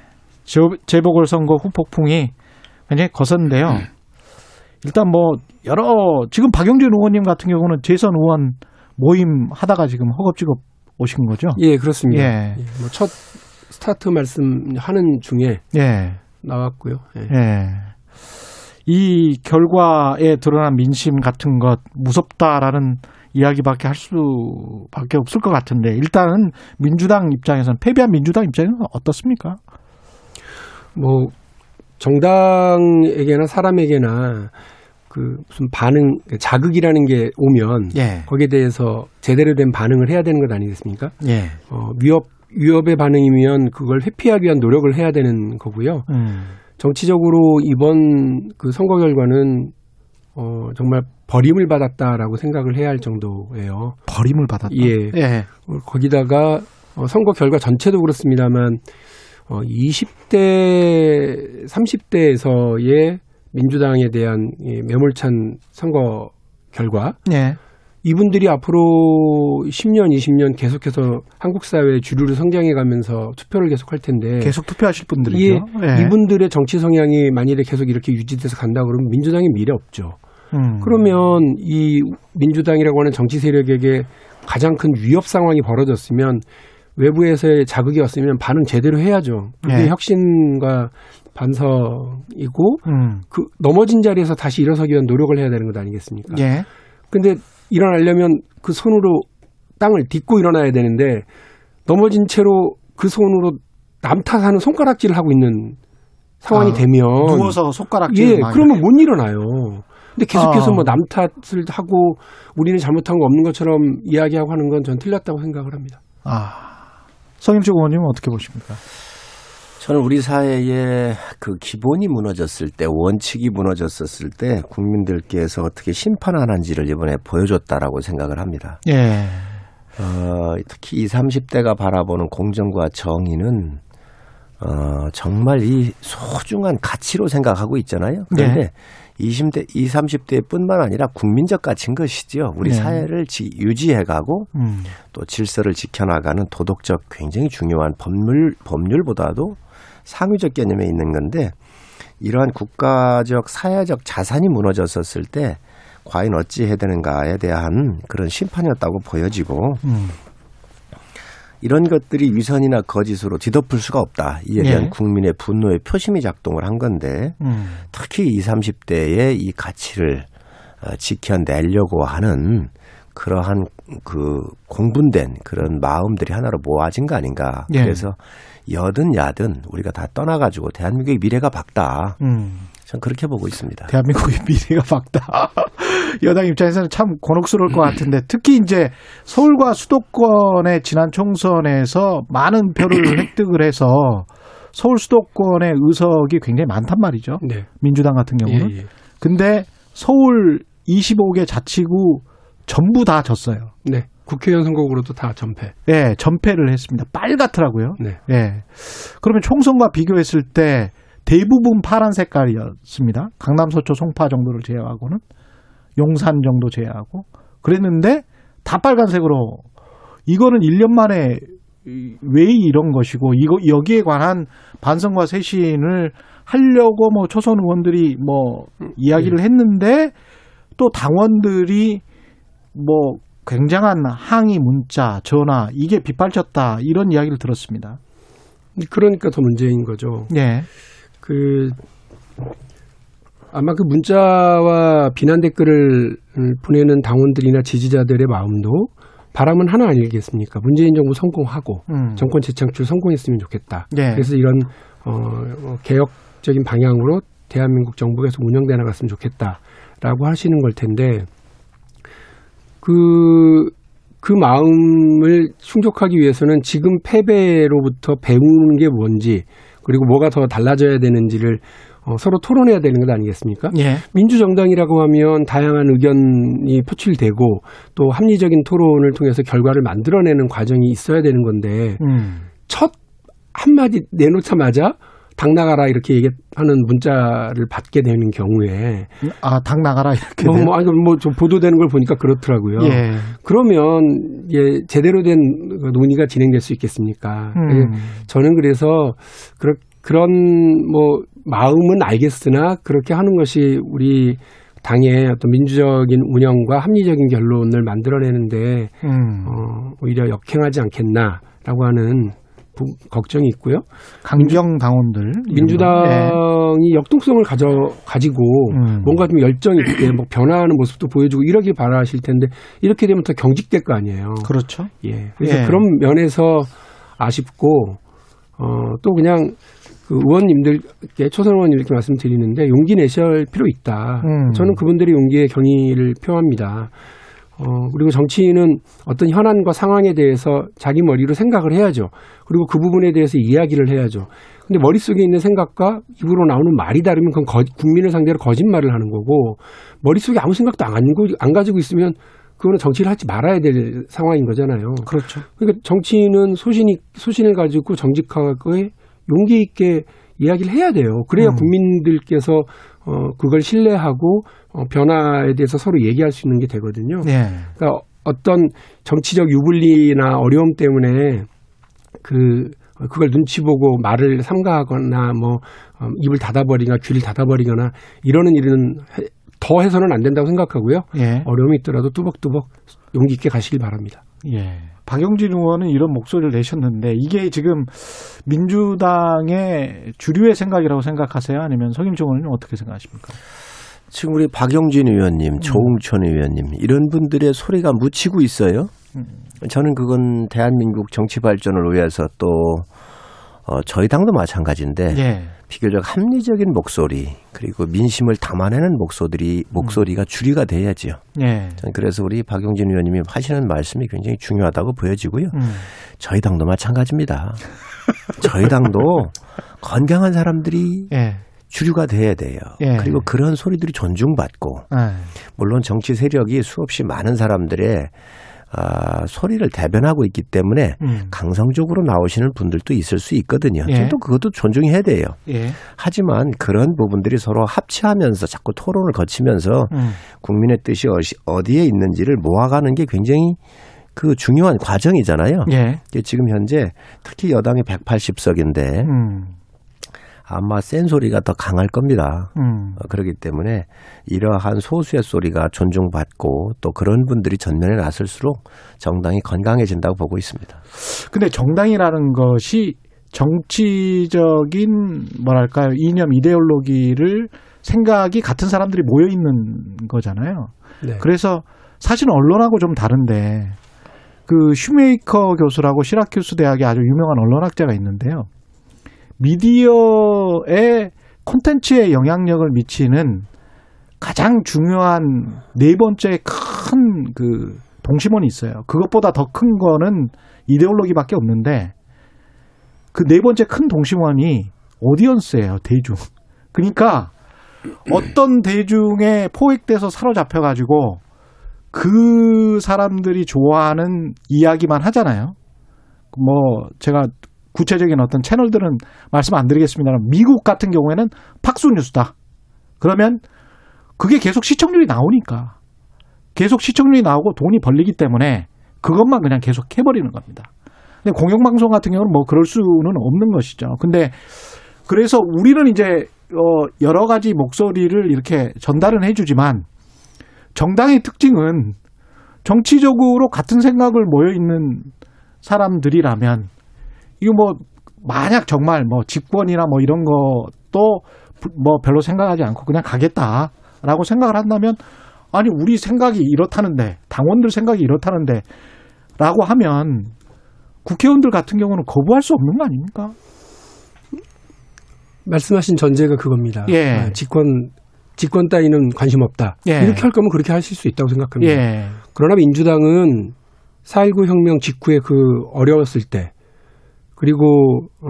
재보궐 선거 후폭풍이 굉장히 거센데요. 일단 뭐 여러 지금 박영진 의원님 같은 경우는 재선 의원 모임 하다가 지금 허겁지겁 오신 거죠? 예, 그렇습니다. 예. 예, 뭐첫 스타트 말씀하는 중에 예. 나왔고요. 예. 예. 이 결과에 드러난 민심 같은 것 무섭다라는 이야기밖에 할 수밖에 없을 것 같은데 일단은 민주당 입장에서는 패배한 민주당 입장에서는 어떻습니까? 뭐 정당에게나 사람에게나 그 무슨 반응 자극이라는 게 오면 예. 거기에 대해서 제대로 된 반응을 해야 되는 것 아니겠습니까? 예. 어, 위협 위협의 반응이면 그걸 회피하기 위한 노력을 해야 되는 거고요. 음. 정치적으로 이번 그 선거 결과는 어, 정말 버림을 받았다라고 생각을 해야 할 정도예요. 버림을 받았다. 예. 예. 어, 거기다가 어, 선거 결과 전체도 그렇습니다만 어, 20대, 30대에서의 민주당에 대한 이 매몰찬 선거 결과 예. 이분들이 앞으로 10년, 20년 계속해서 한국 사회의 주류로 성장해 가면서 투표를 계속 할 텐데 계속 투표하실 분들이죠. 예, 이분들의 정치 성향이 만일에 계속 이렇게 유지돼서 간다 그러면 민주당이 미래 없죠. 음. 그러면 이 민주당이라고 하는 정치 세력에게 가장 큰 위협 상황이 벌어졌으면 외부에서의 자극이 왔으면 반응 제대로 해야죠. 그게 네. 혁신과 반성이고 음. 그 넘어진 자리에서 다시 일어서기 위한 노력을 해야 되는 것 아니겠습니까? 예. 근데 일어나려면 그 손으로 땅을 딛고 일어나야 되는데 넘어진 채로 그 손으로 남 탓하는 손가락질을 하고 있는 상황이 아, 되면 누워서 손가락질 예, 막 그러면 못 일어나요. 근데 계속해서 아. 뭐남 탓을 하고 우리는 잘못한 거 없는 것처럼 이야기하고 하는 건전 틀렸다고 생각을 합니다. 아. 성임식 의원님은 어떻게 보십니까? 저는 우리 사회의 그 기본이 무너졌을 때, 원칙이 무너졌었을 때 국민들께서 어떻게 심판하는지를 이번에 보여줬다라고 생각을 합니다. 예. 어, 특히 20, 30대가 바라보는 공정과 정의는 어, 정말 이 소중한 가치로 생각하고 있잖아요. 그런데 네. 20대, 20, 30대 뿐만 아니라 국민적 가치인 것이죠. 우리 네. 사회를 지, 유지해가고 음. 또 질서를 지켜나가는 도덕적 굉장히 중요한 법률, 법률보다도 상위적 개념에 있는 건데 이러한 국가적, 사회적 자산이 무너졌었을 때 과연 어찌 해야 되는가에 대한 그런 심판이었다고 보여지고 음. 이런 것들이 위선이나 거짓으로 뒤덮을 수가 없다. 이에 대한 예. 국민의 분노의 표심이 작동을 한 건데 음. 특히 20, 30대의 이 가치를 어, 지켜내려고 하는 그러한 그 공분된 그런 마음들이 하나로 모아진 거 아닌가. 예. 그래서 여든 야든 우리가 다 떠나가지고 대한민국의 미래가 밝다. 음. 전 그렇게 보고 있습니다. 대한민국의 미래가 밝다. 여당 입장에서는 참 곤혹스러울 것 같은데 특히 이제 서울과 수도권의 지난 총선에서 많은 표를 획득을 해서 서울 수도권의 의석이 굉장히 많단 말이죠. 네. 민주당 같은 경우는. 예, 예. 근데 서울 25개 자치구 전부 다 졌어요. 네. 국회의원 선거구로도 다 전패. 예, 전패를 했습니다. 빨갛더라고요. 네. 예. 그러면 총선과 비교했을 때 대부분 파란 색깔이었습니다. 강남, 서초, 송파 정도를 제외하고는 용산 정도 제외하고 그랬는데 다 빨간색으로 이거는 1년 만에 왜 이런 것이고 이거 여기에 관한 반성과 쇄신을 하려고 뭐 초선 의원들이 뭐 이야기를 했는데 또 당원들이 뭐 굉장한 항의 문자, 전화 이게 빗발쳤다 이런 이야기를 들었습니다. 그러니까 더 문제인 거죠. 예. 그 아마 그 문자와 비난 댓글을 보내는 당원들이나 지지자들의 마음도 바람은 하나 아니겠습니까? 문재인 정부 성공하고 음. 정권 재창출 성공했으면 좋겠다. 예. 그래서 이런 어, 어, 개혁적인 방향으로 대한민국 계속 운영돼 나갔으면 좋겠다라고 하시는 걸 텐데 그, 그 마음을 충족하기 위해서는 지금 패배로부터 배우는 게 뭔지 그리고 뭐가 더 달라져야 되는지를 어, 서로 토론해야 되는 것 아니겠습니까? 예. 민주정당이라고 하면 다양한 의견이 표출되고 또 합리적인 토론을 통해서 결과를 만들어내는 과정이 있어야 되는 건데 음. 첫 한마디 내놓자마자 당 나가라 이렇게 얘기하는 문자를 받게 되는 경우에 아, 당 나가라 이렇게 뭐? 뭐, 아니, 뭐좀 보도되는 걸 보니까 그렇더라고요. 예. 그러면 예, 제대로 된 논의가 진행될 수 있겠습니까? 음. 예, 저는 그래서 그런 그런 뭐 마음은 알겠으나 그렇게 하는 것이 우리 당의 어떤 민주적인 운영과 합리적인 결론을 만들어내는데 음. 어, 오히려 역행하지 않겠나라고 하는 부, 걱정이 있고요. 강경 당원들 예. 민주당이 역동성을 가져 가지고 음. 뭔가 좀 열정 있게 뭐 변화하는 모습도 보여주고 이러길 바라실 텐데 이렇게 되면 더 경직될 거 아니에요. 그렇죠. 예. 그래서 예. 그런 면에서 아쉽고 어, 또 그냥 그 의원님들께 초선 의원님들께 말씀드리는데 용기 내실 필요 있다. 음. 저는 그분들의 용기에 경의를 표합니다. 어, 그리고 정치인은 어떤 현안과 상황에 대해서 자기 머리로 생각을 해야죠. 그리고 그 부분에 대해서 이야기를 해야죠. 근데 머릿속에 있는 생각과 입으로 나오는 말이 다르면 그건 거- 국민을 상대로 거짓말을 하는 거고 머릿속에 아무 생각도 안, 고- 안 가지고 있으면 그거는 정치를 하지 말아야 될 상황인 거잖아요. 그렇죠. 그러니까 정치인은 소신이 소신을 가지고 정직하게 용기 있게 이야기를 해야 돼요. 그래야 음. 국민들께서 어 그걸 신뢰하고 어, 변화에 대해서 서로 얘기할 수 있는 게 되거든요. 예. 그러니까 어떤 정치적 유불리나 어려움 때문에 그 그걸 눈치 보고 말을 삼가하거나 뭐 어, 입을 닫아버리거나 귀를 닫아버리거나 이러는 일은 해- 더 해서는 안 된다고 생각하고요. 예. 어려움이 있더라도 뚜벅뚜벅 용기 있게 가시길 바랍니다. 예. 박용진 의원은 이런 목소리를 내셨는데 이게 지금 민주당의 주류의 생각이라고 생각하세요? 아니면 성임종 의원님 어떻게 생각하십니까? 지금 우리 박영진 의원님, 조웅천 의원님 이런 분들의 소리가 묻히고 있어요. 저는 그건 대한민국 정치 발전을 위해서 또 어, 저희 당도 마찬가지인데 예. 비교적 합리적인 목소리 그리고 민심을 담아내는 목소리 목소리가 주류가 돼야지요. 예. 저는 그래서 우리 박용진 의원님이 하시는 말씀이 굉장히 중요하다고 보여지고요. 음. 저희 당도 마찬가지입니다. 저희 당도 건강한 사람들이 예. 주류가 돼야 돼요. 예. 그리고 그런 소리들이 존중받고 예. 물론 정치 세력이 수없이 많은 사람들의 아, 소리를 대변하고 있기 때문에 음. 강성적으로 나오시는 분들도 있을 수 있거든요. 예. 또 그것도 존중해야 돼요. 예. 하지만 그런 부분들이 서로 합치하면서 자꾸 토론을 거치면서 음. 국민의 뜻이 어디에 있는지를 모아가는 게 굉장히 그 중요한 과정이잖아요. 예. 지금 현재 특히 여당이 180석인데 음. 아마 센 소리가 더 강할 겁니다. 음. 어, 그렇기 때문에 이러한 소수의 소리가 존중받고 또 그런 분들이 전면에 나설수록 정당이 건강해진다고 보고 있습니다. 근데 정당이라는 것이 정치적인 뭐랄까요 이념 이데올로기를 생각이 같은 사람들이 모여 있는 거잖아요. 네. 그래서 사실은 언론하고 좀 다른데 그 슈메이커 교수라고 시라큐스 대학의 아주 유명한 언론학자가 있는데요. 미디어의 콘텐츠에 영향력을 미치는 가장 중요한 네 번째 큰 그 동심원이 있어요. 그것보다 더 큰 거는 이데올로기밖에 없는데 그 네 번째 큰 동심원이 오디언스예요. 대중. 그러니까 어떤 대중에 포획돼서 사로잡혀 가지고 그 사람들이 좋아하는 이야기만 하잖아요. 뭐 제가 구체적인 어떤 채널들은 말씀 안 드리겠습니다만 미국 같은 경우에는 팍수 뉴스다. 그러면 그게 계속 시청률이 나오니까 계속 시청률이 나오고 돈이 벌리기 때문에 그것만 그냥 계속 해버리는 겁니다. 근데 공영방송 같은 경우는 뭐 그럴 수는 없는 것이죠. 근데 그래서 우리는 이제 어 여러 가지 목소리를 이렇게 전달은 해주지만 정당의 특징은 정치적으로 같은 생각을 모여 있는 사람들이라면 이거 뭐 만약 정말 뭐 집권이나 뭐 이런 것도 뭐 별로 생각하지 않고 그냥 가겠다라고 생각을 한다면 아니 우리 생각이 이렇다는데 당원들 생각이 이렇다는데 라고 하면 국회의원들 같은 경우는 거부할 수 없는 거 아닙니까? 말씀하신 전제가 그겁니다. 예. 아, 직권 직권 따위는 관심 없다. 예. 이렇게 할 거면 그렇게 하실 수 있다고 생각합니다. 예. 그러나 민주당은 4.19 혁명 직후에 그 어려웠을 때 그리고 어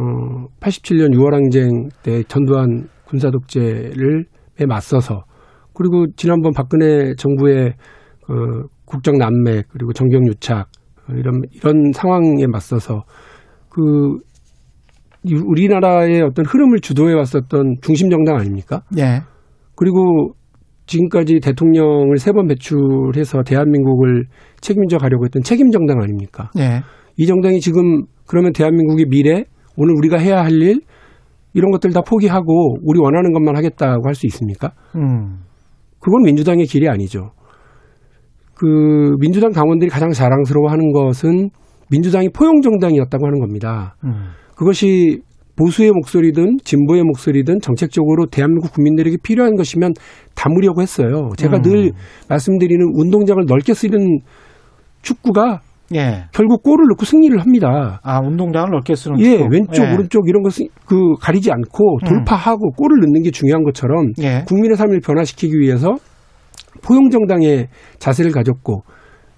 87년 6월 항쟁 때 전두환 군사 독재를 에 맞서서 그리고 지난번 박근혜 정부의 그 국정 난맥 그리고 정경 유착 이런 이런 상황에 맞서서 그 이- 우리나라의 어떤 흐름을 주도해 왔었던 중심 정당 아닙니까? 예. 그리고 지금까지 대통령을 세 번 배출해서 대한민국을 책임져 가려고 했던 책임 정당 아닙니까? 예. 이 정당이 지금 그러면 대한민국의 미래, 오늘 우리가 해야 할 일, 이런 것들 다 포기하고 우리 원하는 것만 하겠다고 할 수 있습니까? 음. 그건 민주당의 길이 아니죠. 그 민주당 당원들이 가장 자랑스러워하는 것은 민주당이 포용 정당이었다고 하는 겁니다. 음. 그것이 보수의 목소리든 진보의 목소리든 정책적으로 대한민국 국민들에게 필요한 것이면 담으려고 했어요. 제가 음. 늘 말씀드리는 운동장을 넓게 쓰는 축구가 예. 결국 골을 넣고 승리를 합니다. 아, 운동장을 넓게 쓰는 예, 축구. 왼쪽, 예. 오른쪽 이런 것을 그 가리지 않고 음. 돌파하고 골을 넣는 게 중요한 것처럼 예. 국민의 삶을 변화시키기 위해서 포용 정당의 자세를 가졌고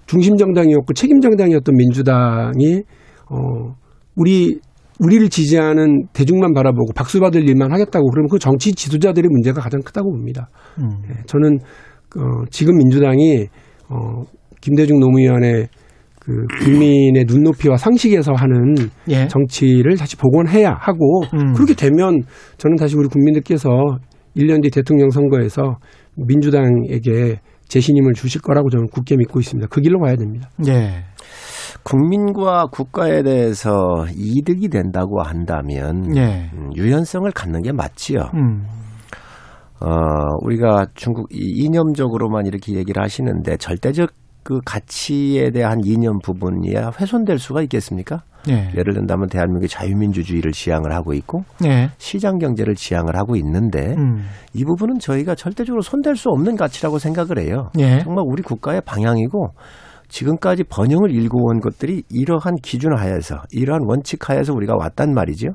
중심 정당이었고 책임 정당이었던 민주당이 어 우리 우리를 지지하는 대중만 바라보고 박수 받을 일만 하겠다고 그러면 그 정치 지도자들의 문제가 가장 크다고 봅니다. 음. 예, 저는 어, 지금 민주당이 어, 김대중 노무현의 그 국민의 눈높이와 상식에서 하는 예. 정치를 다시 복원해야 하고 음. 그렇게 되면 저는 다시 우리 국민들께서 1년 뒤 대통령 선거에서 민주당에게 재신임을 주실 거라고 저는 굳게 믿고 있습니다. 그 길로 가야 됩니다. 예. 국민과 국가에 대해서 이득이 된다고 한다면 예. 음, 유연성을 갖는 게 맞지요. 음. 어, 우리가 중국 이- 이념적으로만 이렇게 얘기를 하시는데 절대적 그 가치에 대한 이념 부분이야 훼손될 수가 있겠습니까? 예. 예를 든다면 대한민국이 자유민주주의를 지향을 하고 있고 예. 시장 경제를 지향을 하고 있는데 음. 이 부분은 저희가 절대적으로 손댈 수 없는 가치라고 생각을 해요. 예. 정말 우리 국가의 방향이고 지금까지 번영을 일궈온 것들이 이러한 기준 하에서 이러한 원칙 하에서 우리가 왔단 말이죠.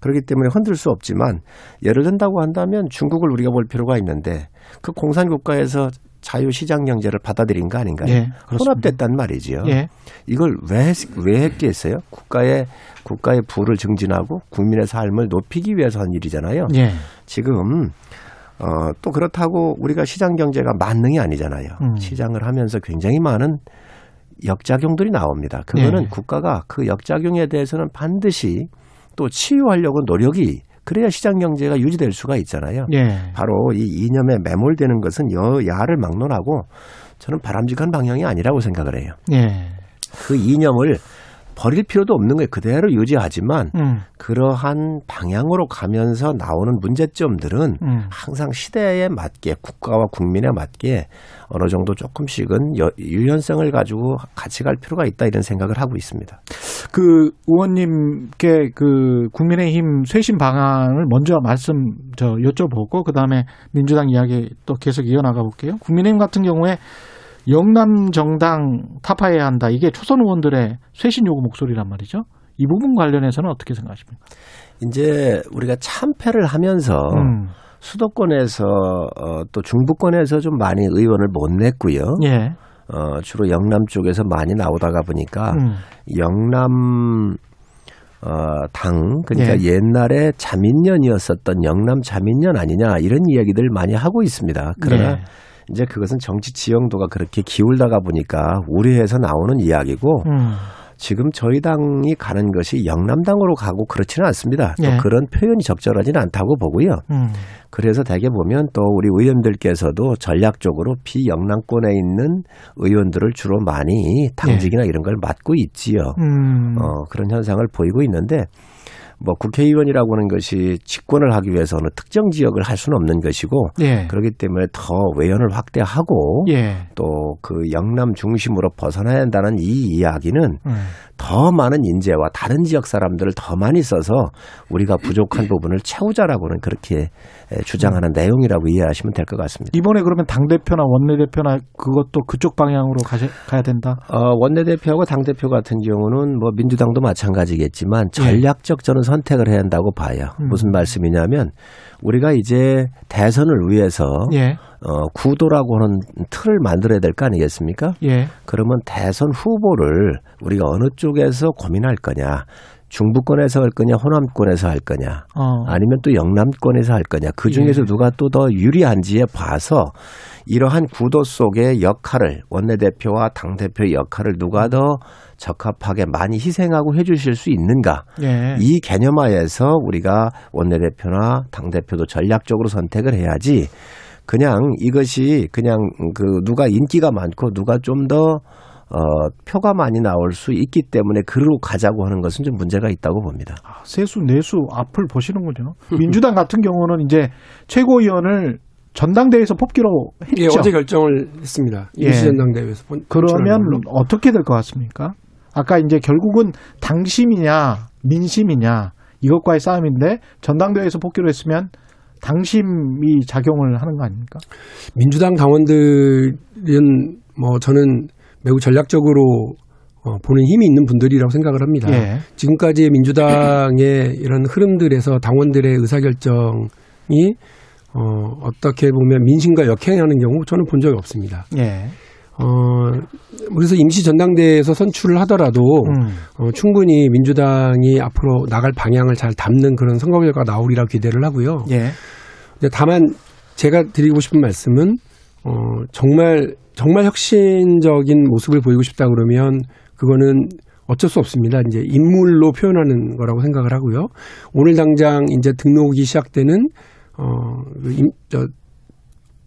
그렇기 때문에 흔들 수 없지만 예를 든다고 한다면 중국을 우리가 볼 필요가 있는데 그 공산 국가에서 자유 시장 경제를 받아들인 거 아닌가요? 예. 혼합됐단 말이지요. 예. 이걸 왜, 했, 왜 했겠어요? 국가의 국가의 부를 증진하고 국민의 삶을 높이기 위해서 한 일이잖아요. 예. 지금 어, 또 그렇다고 우리가 시장 경제가 만능이 아니잖아요. 음. 시장을 하면서 굉장히 많은 역작용들이 나옵니다. 그거는 예. 국가가 그 역작용에 대해서는 반드시 또 치유하려고 노력이 그래야 시장 경제가 유지될 수가 있잖아요. 예. 바로 이 이념에 매몰되는 것은 여야를 막론하고 저는 바람직한 방향이 아니라고 생각을 해요. 예. 그 이념을 버릴 필요도 없는 거예요. 그대로 유지하지만 음. 그러한 방향으로 가면서 나오는 문제점들은 음. 항상 시대에 맞게 국가와 국민에 맞게 어느 정도 조금씩은 여- 유연성을 가지고 같이 갈 필요가 있다 이런 생각을 하고 있습니다. 그 의원님께 그 국민의힘 쇄신 방안을 먼저 말씀 저 여쭤보고 그 다음에 민주당 이야기 또 계속 이어나가 볼게요. 국민의힘 같은 경우에 영남 정당 타파해야 한다. 이게 초선 의원들의 쇄신 요구 목소리란 말이죠. 이 부분 관련해서는 어떻게 생각하십니까? 이제 우리가 참패를 하면서 음. 수도권에서 어, 또 중부권에서 좀 많이 의원을 못 냈고요. 예. 어, 주로 영남 쪽에서 많이 나오다가 보니까 음. 영남 어, 당 그러니까 예. 옛날에 자민련이었었던 영남 자민련 아니냐 이런 이야기들 많이 하고 있습니다. 그러나 예. 이제 그것은 정치 지형도가 그렇게 기울다가 보니까 우려해서 나오는 이야기고 음. 지금 저희 당이 가는 것이 영남당으로 가고 그렇지는 않습니다. 또 예. 그런 표현이 적절하지는 않다고 보고요. 음. 그래서 대개 보면 또 우리 의원들께서도 전략적으로 비영남권에 있는 의원들을 주로 많이 당직이나 이런 걸 맡고 있지요. 예. 음. 어, 그런 현상을 보이고 있는데 뭐 국회의원이라고 하는 것이 집권을 하기 위해서는 특정 지역을 할 수는 없는 것이고 예. 그렇기 때문에 더 외연을 확대하고 예. 또그 영남 중심으로 벗어나야 한다는 이 이야기는 음. 더 많은 인재와 다른 지역 사람들을 더 많이 써서 우리가 부족한 부분을 채우자라고는 그렇게 에, 주장하는 내용이라고 이해하시면 될 것 같습니다. 이번에 그러면 당 대표나 원내 대표나 그것도 그쪽 방향으로 가셔, 가야 된다? 어, 원내 대표하고 당 대표 같은 경우는 뭐 민주당도 마찬가지겠지만 예. 전략적 저는 선택을 해야 한다고 봐요. 음. 무슨 말씀이냐면 우리가 이제 대선을 위해서 예. 어, 구도라고 하는 틀을 만들어야 될 거 아니겠습니까? 예. 그러면 대선 후보를 우리가 어느 쪽에서 고민할 거냐. 중부권에서 할 거냐, 호남권에서 할 거냐, 어. 아니면 또 영남권에서 할 거냐. 그 중에서 예. 누가 또 더 유리한지에 봐서 이러한 구도 속의 역할을 원내대표와 당대표의 역할을 누가 더 적합하게 많이 희생하고 해 주실 수 있는가. 예. 이 개념하에서 우리가 원내대표나 당대표도 전략적으로 선택을 해야지 그냥 이것이 그냥 그 누가 인기가 많고 누가 좀더 어, 표가 많이 나올 수 있기 때문에 그로 가자고 하는 것은 좀 문제가 있다고 봅니다. 아, 세수 내수 앞을 보시는군요. 민주당 같은 경우는 이제 최고위원을 전당대회에서 뽑기로 했죠. 예, 어제 결정을 했습니다. 예. 임시전당대회에서 본- 그러면. 어떻게 될 것 같습니까? 아까 이제 결국은 당심이냐 민심이냐 이것과의 싸움인데 전당대회에서 뽑기로 했으면 당심이 작용을 하는 거 아닙니까? 민주당 당원들은 뭐 저는 매우 전략적으로 어, 보는 힘이 있는 분들이라고 생각을 합니다. 예. 지금까지의 민주당의 이런 흐름들에서 당원들의 의사결정이 어, 어떻게 보면 민심과 역행하는 경우 저는 본 적이 없습니다. 예. 어, 그래서 임시 전당대회에서 선출을 하더라도 음. 어, 충분히 민주당이 앞으로 나갈 방향을 잘 담는 그런 선거 결과가 나오리라 기대를 하고요. 예. 근데 다만 제가 드리고 싶은 말씀은 어, 정말 정말 혁신적인 모습을 보이고 싶다 그러면 그거는 어쩔 수 없습니다. 이제 인물로 표현하는 거라고 생각을 하고요. 오늘 당장 이제 등록이 시작되는 어, 그 임, 저,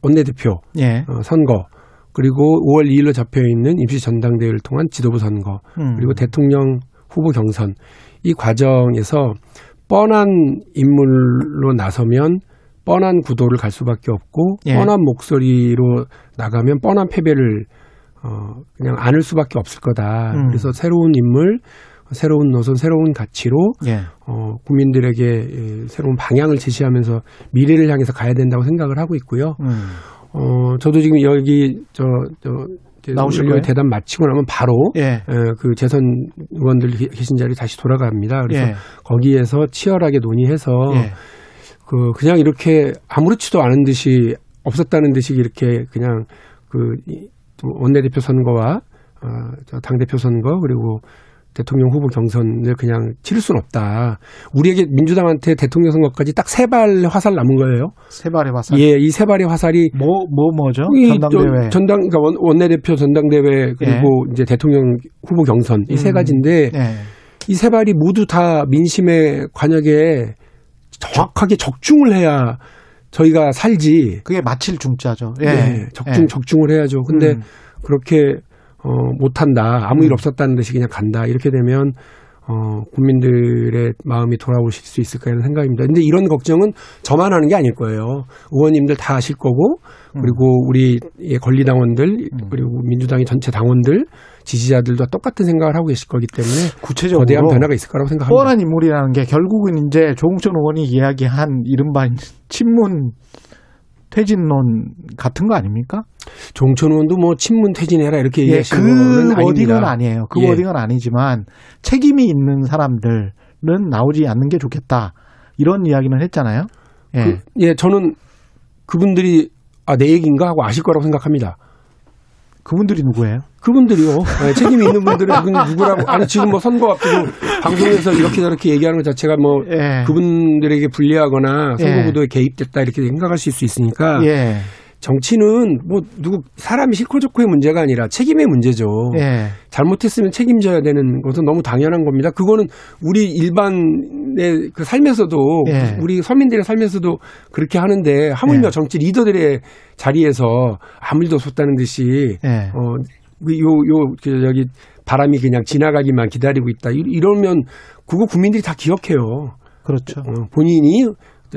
원내대표 예. 어, 선거 그리고 5월 2일로 잡혀 있는 임시 전당대회를 통한 지도부 선거 음. 그리고 대통령 후보 경선 이 과정에서 뻔한 인물로 나서면 뻔한 구도를 갈 수밖에 없고 예. 뻔한 목소리로 나가면 뻔한 패배를 어 그냥 안을 수밖에 없을 거다. 음. 그래서 새로운 인물, 새로운 노선, 새로운 가치로 예. 어 국민들에게 예, 새로운 방향을 제시하면서 미래를 향해서 가야 된다고 생각을 하고 있고요. 음. 어 저도 지금 여기 저 저 나오실 거예요? 대담 마치고 나면 바로 예. 에, 그 재선 의원들 계- 계신 자리에 다시 돌아갑니다. 그래서 예. 거기에서 치열하게 논의해서 예. 그 그냥 이렇게 아무렇지도 않은 듯이 없었다는 듯이 이렇게 그냥 그 이- 원내대표 선거와 어, 당 대표 선거 그리고 대통령 후보 경선을 그냥 치를 수는 없다. 우리에게 민주당한테 대통령 선거까지 딱 세 발 화살 남은 거예요. 세 발의 화살. 예, 이 세 발의 화살이 뭐, 뭐, 뭐죠? 이 전당대회. 저- 전당 그러니까 원, 원내대표 전당대회 그리고 이제 대통령 후보 경선 이세 음. 가지인데 예. 이세 발이 모두 다 민심의 관역에 정확하게 적중을 해야 저희가 살지. 그게 마칠 중자죠. 예. 예, 적중 예. 적중을 해야죠. 근데 음. 그렇게 어, 못한다. 아무 일 음. 없었다는 듯이 그냥 간다. 이렇게 되면 어, 국민들의 마음이 돌아오실 수 있을까 이런 생각입니다. 근데 이런 걱정은 저만 하는 게 아닐 거예요. 의원님들 다 하실 거고, 그리고 우리 의 권리당원들, 그리고 민주당의 전체 당원들, 지지자들도 똑같은 생각을 하고 계실 거기 때문에 구체적으로 거대한 변화가 있을 거라고 생각합니다. 뻔한 인물이라는 게 결국은 이제 조홍천 의원이 이야기한 이른바 친문 퇴진론 같은 거 아닙니까? 종천 의원도 뭐 친문 퇴진해라 이렇게 예, 얘기하시는 그 거는 워딩은. 아니에요. 그 예. 워딩은 아니지만 책임이 있는 사람들은 나오지 않는 게 좋겠다. 이런 이야기는 했잖아요. 예. 그, 예, 저는 그분들이 아, 내 얘기인가 하고 아실 거라고 생각합니다. 그분들이 누구예요? 그분들이요. 네, 책임이 있는 분들은 누구라고. 아니, 지금 뭐 선거 앞두고 방송에서 이렇게 저렇게 얘기하는 것 자체가 뭐 예. 그분들에게 불리하거나 예. 선거구도에 개입됐다 이렇게 생각하실 수 있으니까 예. 정치는 뭐 누구 사람이 싫고 좋고의 문제가 아니라 책임의 문제죠. 예. 잘못했으면 책임져야 되는 것은 너무 당연한 겁니다. 그거는 우리 일반의 그 삶에서도 예. 우리 서민들의 삶에서도 그렇게 하는데 하물며 예. 정치 리더들의 자리에서 아무 일도 없었다는 듯이 예. 어, 그 요, 요, 그, 여기 바람이 그냥 지나가기만 기다리고 있다. 이- 이러면 그거 국민들이 다 기억해요. 그렇죠. 어, 본인이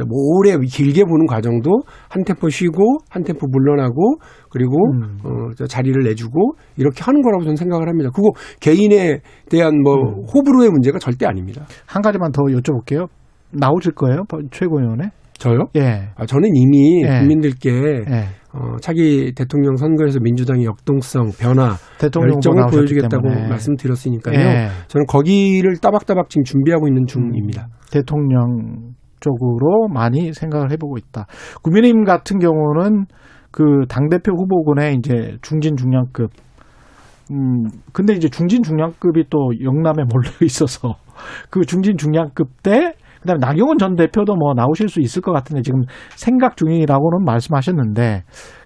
뭐 오래 길게 보는 과정도 한 템포 쉬고 한 템포 물러나고 그리고 음. 어, 저 자리를 내주고 이렇게 하는 거라고 저는 생각을 합니다. 그거 개인에 대한 뭐 음. 호불호의 문제가 절대 아닙니다. 한 가지만 더 여쭤볼게요. 나오실 거예요? 최고위원회? 저요? 예. 아, 저는 이미 예. 국민들께 예. 어, 차기 대통령 선거에서 민주당의 역동성, 변화, 열정을 보여주겠다고 때문에. 말씀드렸으니까요. 예. 저는 거기를 따박따박 지금 준비하고 있는 중입니다. 대통령 쪽으로 많이 생각을 해보고 있다. 국민의힘 같은 경우는 그 당대표 후보군의 이제 중진 중량급 음, 근데 이제 중진 중량급이 또 영남에 몰려 있어서 그 중진 중량급 때 그다음에 나경원 전 대표도 뭐 나오실 수 있을 것 같은데 지금 생각 중이라고는 말씀하셨는데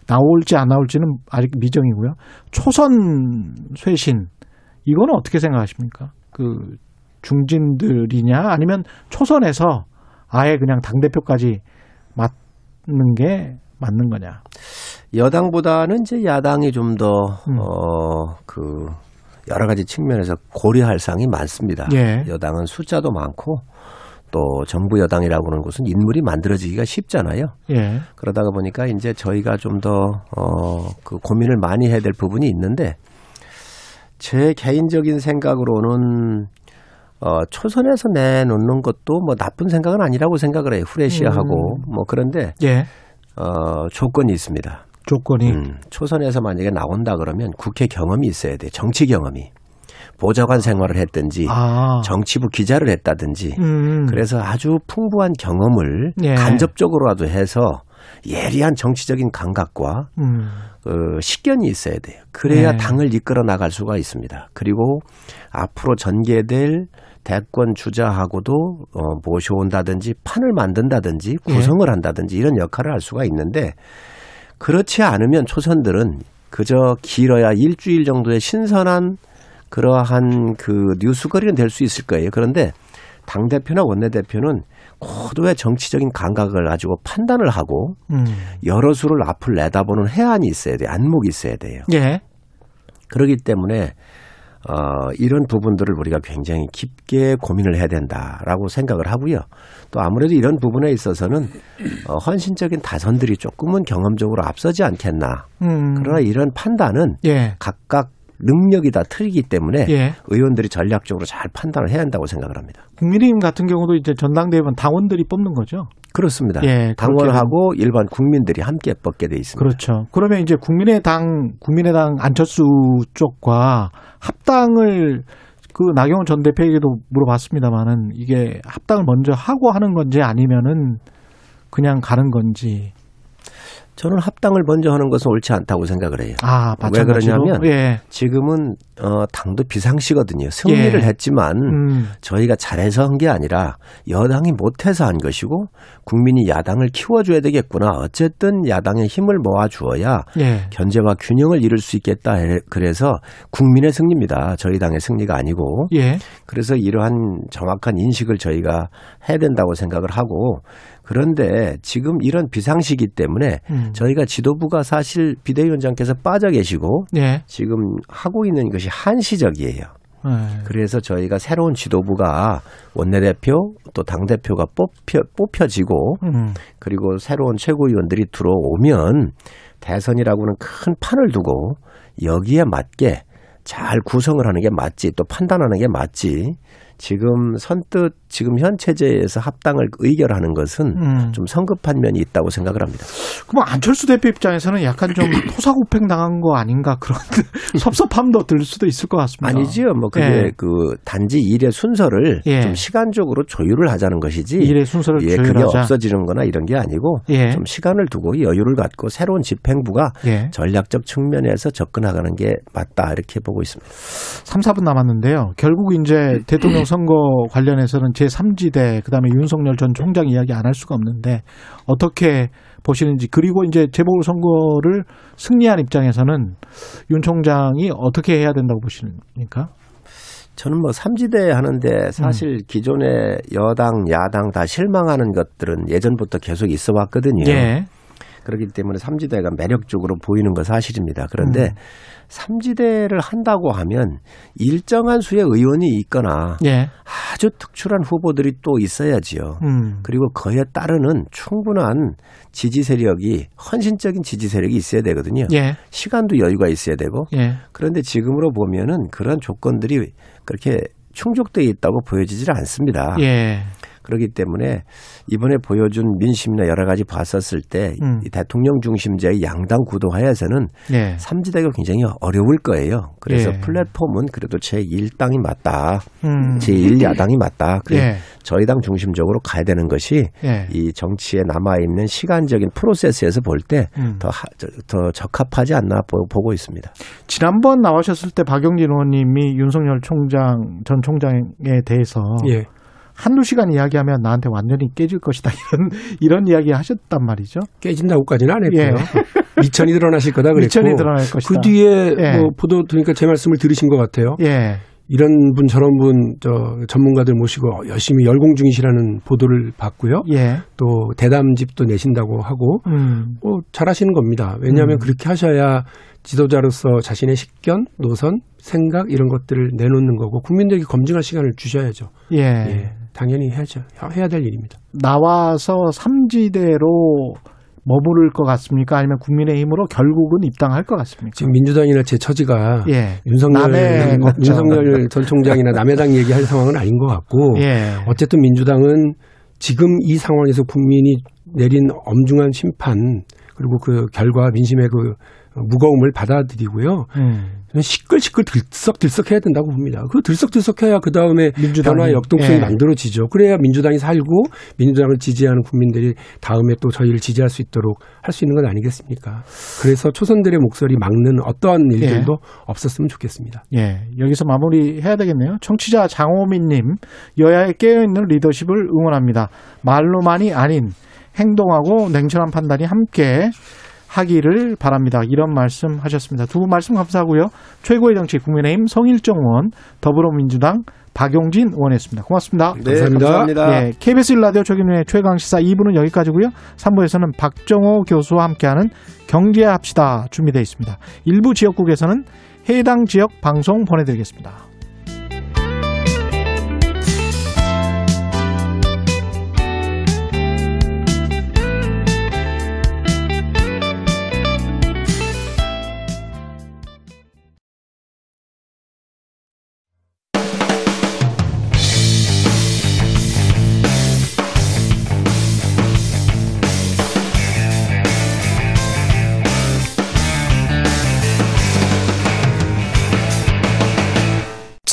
나올지 안 나올지는 아직 미정이고요. 초선 쇄신 이거는 어떻게 생각하십니까? 그 중진들이냐 아니면 초선에서 아예 그냥 당 대표까지 맡는 게 맞는 거냐? 여당보다는 이제 야당이 좀 더, 음. 어, 그, 여러 가지 측면에서 고려할 사항이 많습니다. 예. 여당은 숫자도 많고 또 정부 여당이라고 하는 곳은 인물이 만들어지기가 쉽잖아요. 예. 그러다가 보니까 이제 저희가 좀 더, 어, 그 고민을 많이 해야 될 부분이 있는데 제 개인적인 생각으로는 어, 초선에서 내놓는 것도 뭐 나쁜 생각은 아니라고 생각을 해요. 후레쉬하고. 뭐 그런데, 예. 어, 조건이 있습니다. 조건이 음, 초선에서 만약에 나온다 그러면 국회 경험이 있어야 돼. 정치 경험이. 보좌관 생활을 했든지, 아. 정치부 기자를 했다든지. 음. 그래서 아주 풍부한 경험을 예. 간접적으로라도 해서 예리한 정치적인 감각과 음. 어, 식견이 있어야 돼요. 그래야 네. 당을 이끌어 나갈 수가 있습니다. 그리고 앞으로 전개될 대권 주자하고도 어, 모셔온다든지 판을 만든다든지 예. 구성을 한다든지 이런 역할을 할 수가 있는데 그렇지 않으면 초선들은 그저 길어야 일주일 정도의 신선한 그러한 그 뉴스거리는 될 수 있을 거예요. 그런데 당 대표나 원내 대표는 고도의 정치적인 감각을 가지고 판단을 하고 음. 여러 수를 앞을 내다보는 해안이 있어야 돼요. 안목이 있어야 돼요. 예. 그렇기 때문에 어, 이런 부분들을 우리가 굉장히 깊게 고민을 해야 된다라고 생각을 하고요. 또 아무래도 이런 부분에 있어서는 어, 헌신적인 다선들이 조금은 경험적으로 앞서지 않겠나. 음. 그러나 이런 판단은 예. 각각 능력이 다 틀리기 때문에 예. 의원들이 전략적으로 잘 판단을 해야 한다고 생각을 합니다. 국민의힘 같은 경우도 이제 전당대회는 당원들이 뽑는 거죠. 그렇습니다. 예, 당원하고 일반 국민들이 함께 뽑게 돼 있습니다. 그렇죠. 그러면 이제 국민의당 국민의당 안철수 쪽과 합당을 그 나경원 전 대표에게도 물어봤습니다만은 이게 합당을 먼저 하고 하는 건지 아니면은 그냥 가는 건지. 저는 합당을 먼저 하는 것은 옳지 않다고 생각을 해요. 아, 왜 마찬가지로. 그러냐면 예. 지금은 어, 당도 비상시거든요. 승리를 예. 했지만 음. 저희가 잘해서 한 게 아니라 여당이 못해서 한 것이고 국민이 야당을 키워줘야 되겠구나. 어쨌든 야당의 힘을 모아주어야 예. 견제와 균형을 이룰 수 있겠다. 해- 그래서 국민의 승리입니다. 저희 당의 승리가 아니고. 예. 그래서 이러한 정확한 인식을 저희가 해야 된다고 생각을 하고 그런데 지금 이런 비상시기 때문에 음. 저희가 지도부가 사실 비대위원장께서 빠져 계시고 예. 지금 하고 있는 것이 한시적이에요. 예. 그래서 저희가 새로운 지도부가 원내대표 또 당대표가 뽑혀, 뽑혀지고 음. 그리고 새로운 최고위원들이 들어오면 대선이라고는 큰 판을 두고 여기에 맞게 잘 구성을 하는 게 맞지 또 판단하는 게 맞지 지금 선뜻 지금 현 체제에서 합당을 의결하는 것은 음. 좀 성급한 면이 있다고 생각을 합니다. 그럼 안철수 대표 입장에서는 약간 좀 토사구팽 당한 거 아닌가 그런 섭섭함도 들 수도 있을 것 같습니다. 아니지요. 뭐 그게 예. 그 단지 일의 순서를 예. 좀 시간적으로 조율을 하자는 것이지. 일의 순서를 예, 그게 조율하자. 없어지는 거나 이런 게 아니고 예. 좀 시간을 두고 여유를 갖고 새로운 집행부가 예. 전략적 측면에서 접근하가는 게 맞다 이렇게 보고 있습니다. 3, 4분 남았는데요. 결국 이제 대통령 선거 관련해서는 제3지대 그다음에 윤석열 전 총장 이야기 안 할 수가 없는데 어떻게 보시는지 그리고 이제 재보궐 선거를 승리한 입장에서는 윤 총장이 어떻게 해야 된다고 보십니까? 저는 뭐 삼지대 하는데 사실 기존의 여당, 야당 다 실망하는 것들은 예전부터 계속 있어 왔거든요. 예. 그렇기 때문에 삼지대가 매력적으로 보이는 건 사실입니다. 그런데 음. 삼지대를 한다고 하면 일정한 수의 의원이 있거나 예. 아주 특출한 후보들이 또 있어야지요. 음. 그리고 그에 따르는 충분한 지지 세력이 헌신적인 지지 세력이 있어야 되거든요. 예. 시간도 여유가 있어야 되고 예. 그런데 지금으로 보면은 그런 조건들이 그렇게 충족되어 있다고 보여지질 않습니다. 예. 그렇기 때문에 이번에 보여준 민심이나 여러 가지 봤었을 때 음. 이 대통령 중심제의 양당 구도 하에서는 예. 삼지대가 굉장히 어려울 거예요. 그래서 예. 플랫폼은 그래도 제1당이 맞다. 음. 제1야당이 맞다. 그래 예. 저희 당 중심적으로 가야 되는 것이 예. 이 정치에 남아 있는 시간적인 프로세스에서 볼 때더 음. 더 적합하지 않나 보- 보고 있습니다. 지난번 나오셨을 때 박영진 의원님이 윤석열 총장 전 총장에 대해서 예. 한두 시간 이야기하면 나한테 완전히 깨질 것이다 이런 이런 이야기 하셨단 말이죠. 깨진다고까지는 안 했고요. 예. 미천이 드러나실 거다 그랬고 미천이 드러날 것이다. 그 뒤에 예. 뭐 보도 들으니까 제 말씀을 들으신 것 같아요. 예. 이런 분 저런 분 저 전문가들 모시고 열심히 열공 중이시라는 보도를 봤고요. 예. 또 대담집도 내신다고 하고 음. 뭐 잘하시는 겁니다. 왜냐하면 음. 그렇게 하셔야 지도자로서 자신의 식견, 노선, 생각 이런 것들을 내놓는 거고 국민들에게 검증할 시간을 주셔야죠. 예. 예, 당연히 해야죠. 해야 될 일입니다. 나와서 삼지대로 머무를 것 같습니까? 아니면 국민의힘으로 결국은 입당할 것 같습니까? 지금 민주당이나 제 처지가 예. 윤석열. 윤석열 전 총장이나 남해당 얘기할 상황은 아닌 것 같고 예. 어쨌든 민주당은 지금 이 상황에서 국민이 내린 엄중한 심판 그리고 그 결과 민심의 그 무거움을 받아들이고요. 음. 시끌시끌 들썩들썩 해야 된다고 봅니다. 그 들썩들썩해야 그 다음에. 변화의 역동성이 예. 만들어지죠. 그래야 민주당이 살고 민주당을 지지하는 국민들이 다음에 또 저희를 지지할 수 있도록 할 수 있는 건 아니겠습니까? 그래서 초선들의 목소리 막는 어떠한 일들도 없었으면 좋겠습니다. 예, 여기서 마무리해야 되겠네요. 청취자 장호민님, 여야의 깨어 있는 리더십을 응원합니다. 말로만이 아닌 행동하고 냉철한 판단이 함께 하기를 바랍니다. 이런 말씀 하셨습니다. 두 분 말씀 감사하고요. 최고의 정치 국민의힘 성일정 의원, 더불어민주당 박용진 의원이었습니다. 고맙습니다. 네, 감사합니다. 감사합니다. 예, KBS 1라디오 최근의 최강시사 2부는 여기까지고요. 3부에서는 박정호 교수와 함께하는 경제합시다 준비되어 있습니다. 일부 지역국에서는 해당 지역 방송 보내드리겠습니다.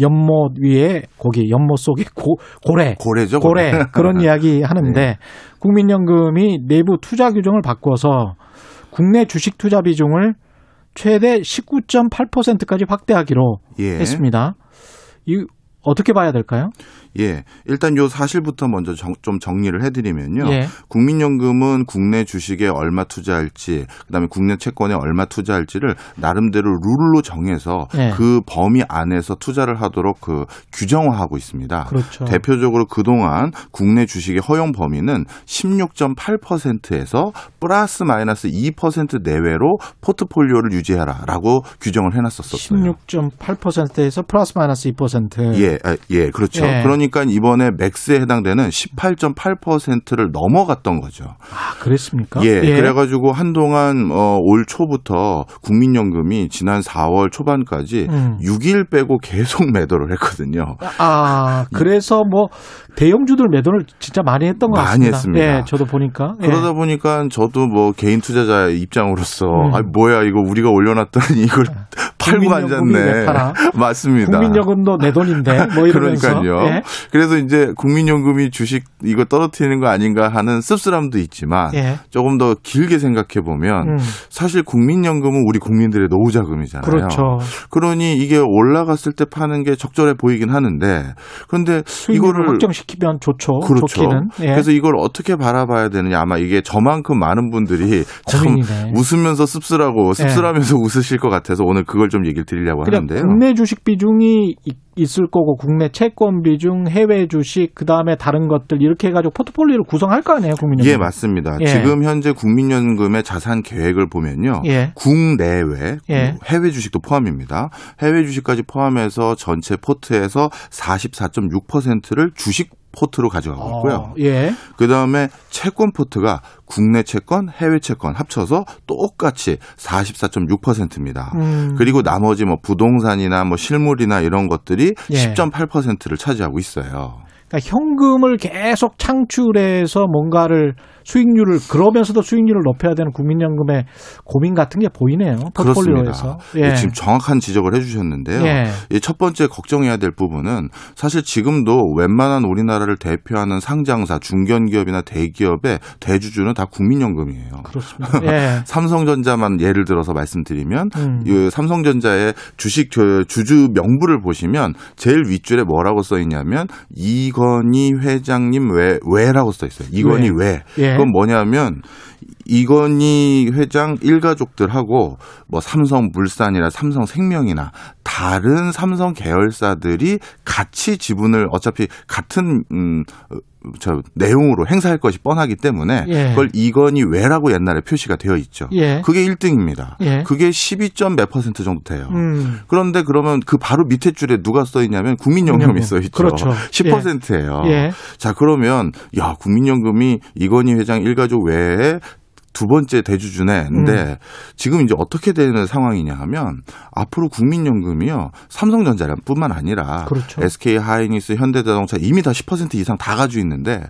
연못 위에 거기 연못 속에 고, 고래, 고래죠, 고래 고래. 그런 이야기 하는데 국민연금이 내부 투자 규정을 바꿔서 국내 주식 투자 비중을 최대 19.8%까지 확대하기로 예. 했습니다. 이 어떻게 봐야 될까요? 예. 일단 요 사실부터 먼저 정- 좀 정리를 해드리면요. 예. 국민연금은 국내 주식에 얼마 투자할지, 그다음에 국내 채권에 얼마 투자할지를 나름대로 룰로 정해서 예. 그 범위 안에서 투자를 하도록 그 규정화하고 있습니다. 그렇죠. 대표적으로 그동안 국내 주식의 허용 범위는 16.8%에서 플러스 마이너스 2% 내외로 포트폴리오를 유지하라라고 규정을 해놨었었어요. 16.8%에서 플러스 마이너스 2%. 예, 아, 예, 그렇죠. 예. 그러니 까 이번에 맥스에 해당되는 18.8%를 넘어갔던 거죠. 아, 그랬습니까? 예, 그래가지고 한동안 어, 올 초부터 국민연금이 지난 4월 초반까지 음. 6일 빼고 계속 매도를 했거든요. 아, 그래서 뭐 대형주들 매도를 진짜 많이 했던 것 많이 같습니다. 했습니다. 예, 저도 보니까. 예. 그러다 보니까 저도 뭐 개인 투자자 입장으로서 음. 아 뭐야 이거 우리가 올려놨더니 이걸 팔고 국민연금이 왜 앉았네. 맞습니다. 국민연금도 내 돈인데 뭐 이러면서. 그러니까요. 예. 그래서 이제 국민연금이 주식 이거 떨어뜨리는 거 아닌가 하는 씁쓸함도 있지만 예. 조금 더 길게 생각해 보면 음. 사실 국민연금은 우리 국민들의 노후 자금이잖아요. 그렇죠. 그러니 이게 올라갔을 때 파는 게 적절해 보이긴 하는데 그런데 이거를 확정시 키면 좋죠. 그렇죠. 좋기는. 예. 그래서 이걸 어떻게 바라봐야 되느냐 아마 이게 저만큼 많은 분들이 참 고민이네. 웃으면서 씁쓸하고 씁쓸하면서 웃으실 것 같아서 오늘 그걸 좀 얘기를 드리려고 하는데요. 국내 주식 비중이 이- 있을 거고 국내 채권 비중, 해외 주식, 그 다음에 다른 것들 이렇게 해 가지고 포트폴리오를 구성할 거 아니에요, 국민연금? 예, 맞습니다. 예. 지금 현재 국민연금의 자산 계획을 보면요. 예. 국내외, 예. 해외 주식도 포함입니다. 해외 주식까지 포함해서 전체 포트에서 44.6%를 주식 포트로 가져가고 있고요. 어, 예. 그 다음에 채권 포트가 국내 채권, 해외 채권 합쳐서 똑같이 44.6%입니다. 음. 그리고 나머지 뭐 부동산이나 뭐 실물이나 이런 것들이 예. 10.8%를 차지하고 있어요. 그러니까 현금을 계속 창출해서 뭔가를 수익률을 그러면서도 수익률을 높여야 되는 국민연금의 고민 같은 게 보이네요. 포트폴리오에서. 그렇습니다. 예, 지금 정확한 지적을 해주셨는데요. 예. 이첫 번째 걱정해야 될 부분은 사실 지금도 웬만한 우리나라를 대표하는 상장사, 중견기업이나 대기업의 대주주는 다 국민연금이에요. 그렇습니다. 예. 삼성전자만 예를 들어서 말씀드리면 음. 이 삼성전자의 주식 저 주주 명부를 보시면 제일 윗줄에 뭐라고 써 있냐면 이건희 회장님 외 외라고 써 있어요. 이건희 외. 예. 그건 뭐냐면 이건희 회장 일가족들하고 뭐 삼성 물산이나 삼성 생명이나 다른 삼성 계열사들이 같이 지분을 어차피 같은 음. 저 내용으로 행사할 것이 뻔하기 때문에 예. 그걸 이건희 외라고 옛날에 표시가 되어 있죠. 예. 그게 1등입니다. 예. 그게 12점 몇 퍼센트 정도 돼요. 음. 그런데 그러면 그 바로 밑에 줄에 누가 써 있냐면 국민연금이 국민연금. 써 있죠. 그렇죠. 10%예요. 예. 자, 그러면 야, 국민연금이 이건희 회장 일가족 외에 두 번째 대주주네. 근데 음. 지금 이제 어떻게 되는 상황이냐 하면 앞으로 국민연금이요. 삼성전자뿐만 아니라 그렇죠. SK 하이닉스, 현대자동차 이미 다 10% 이상 다 가지고 있는데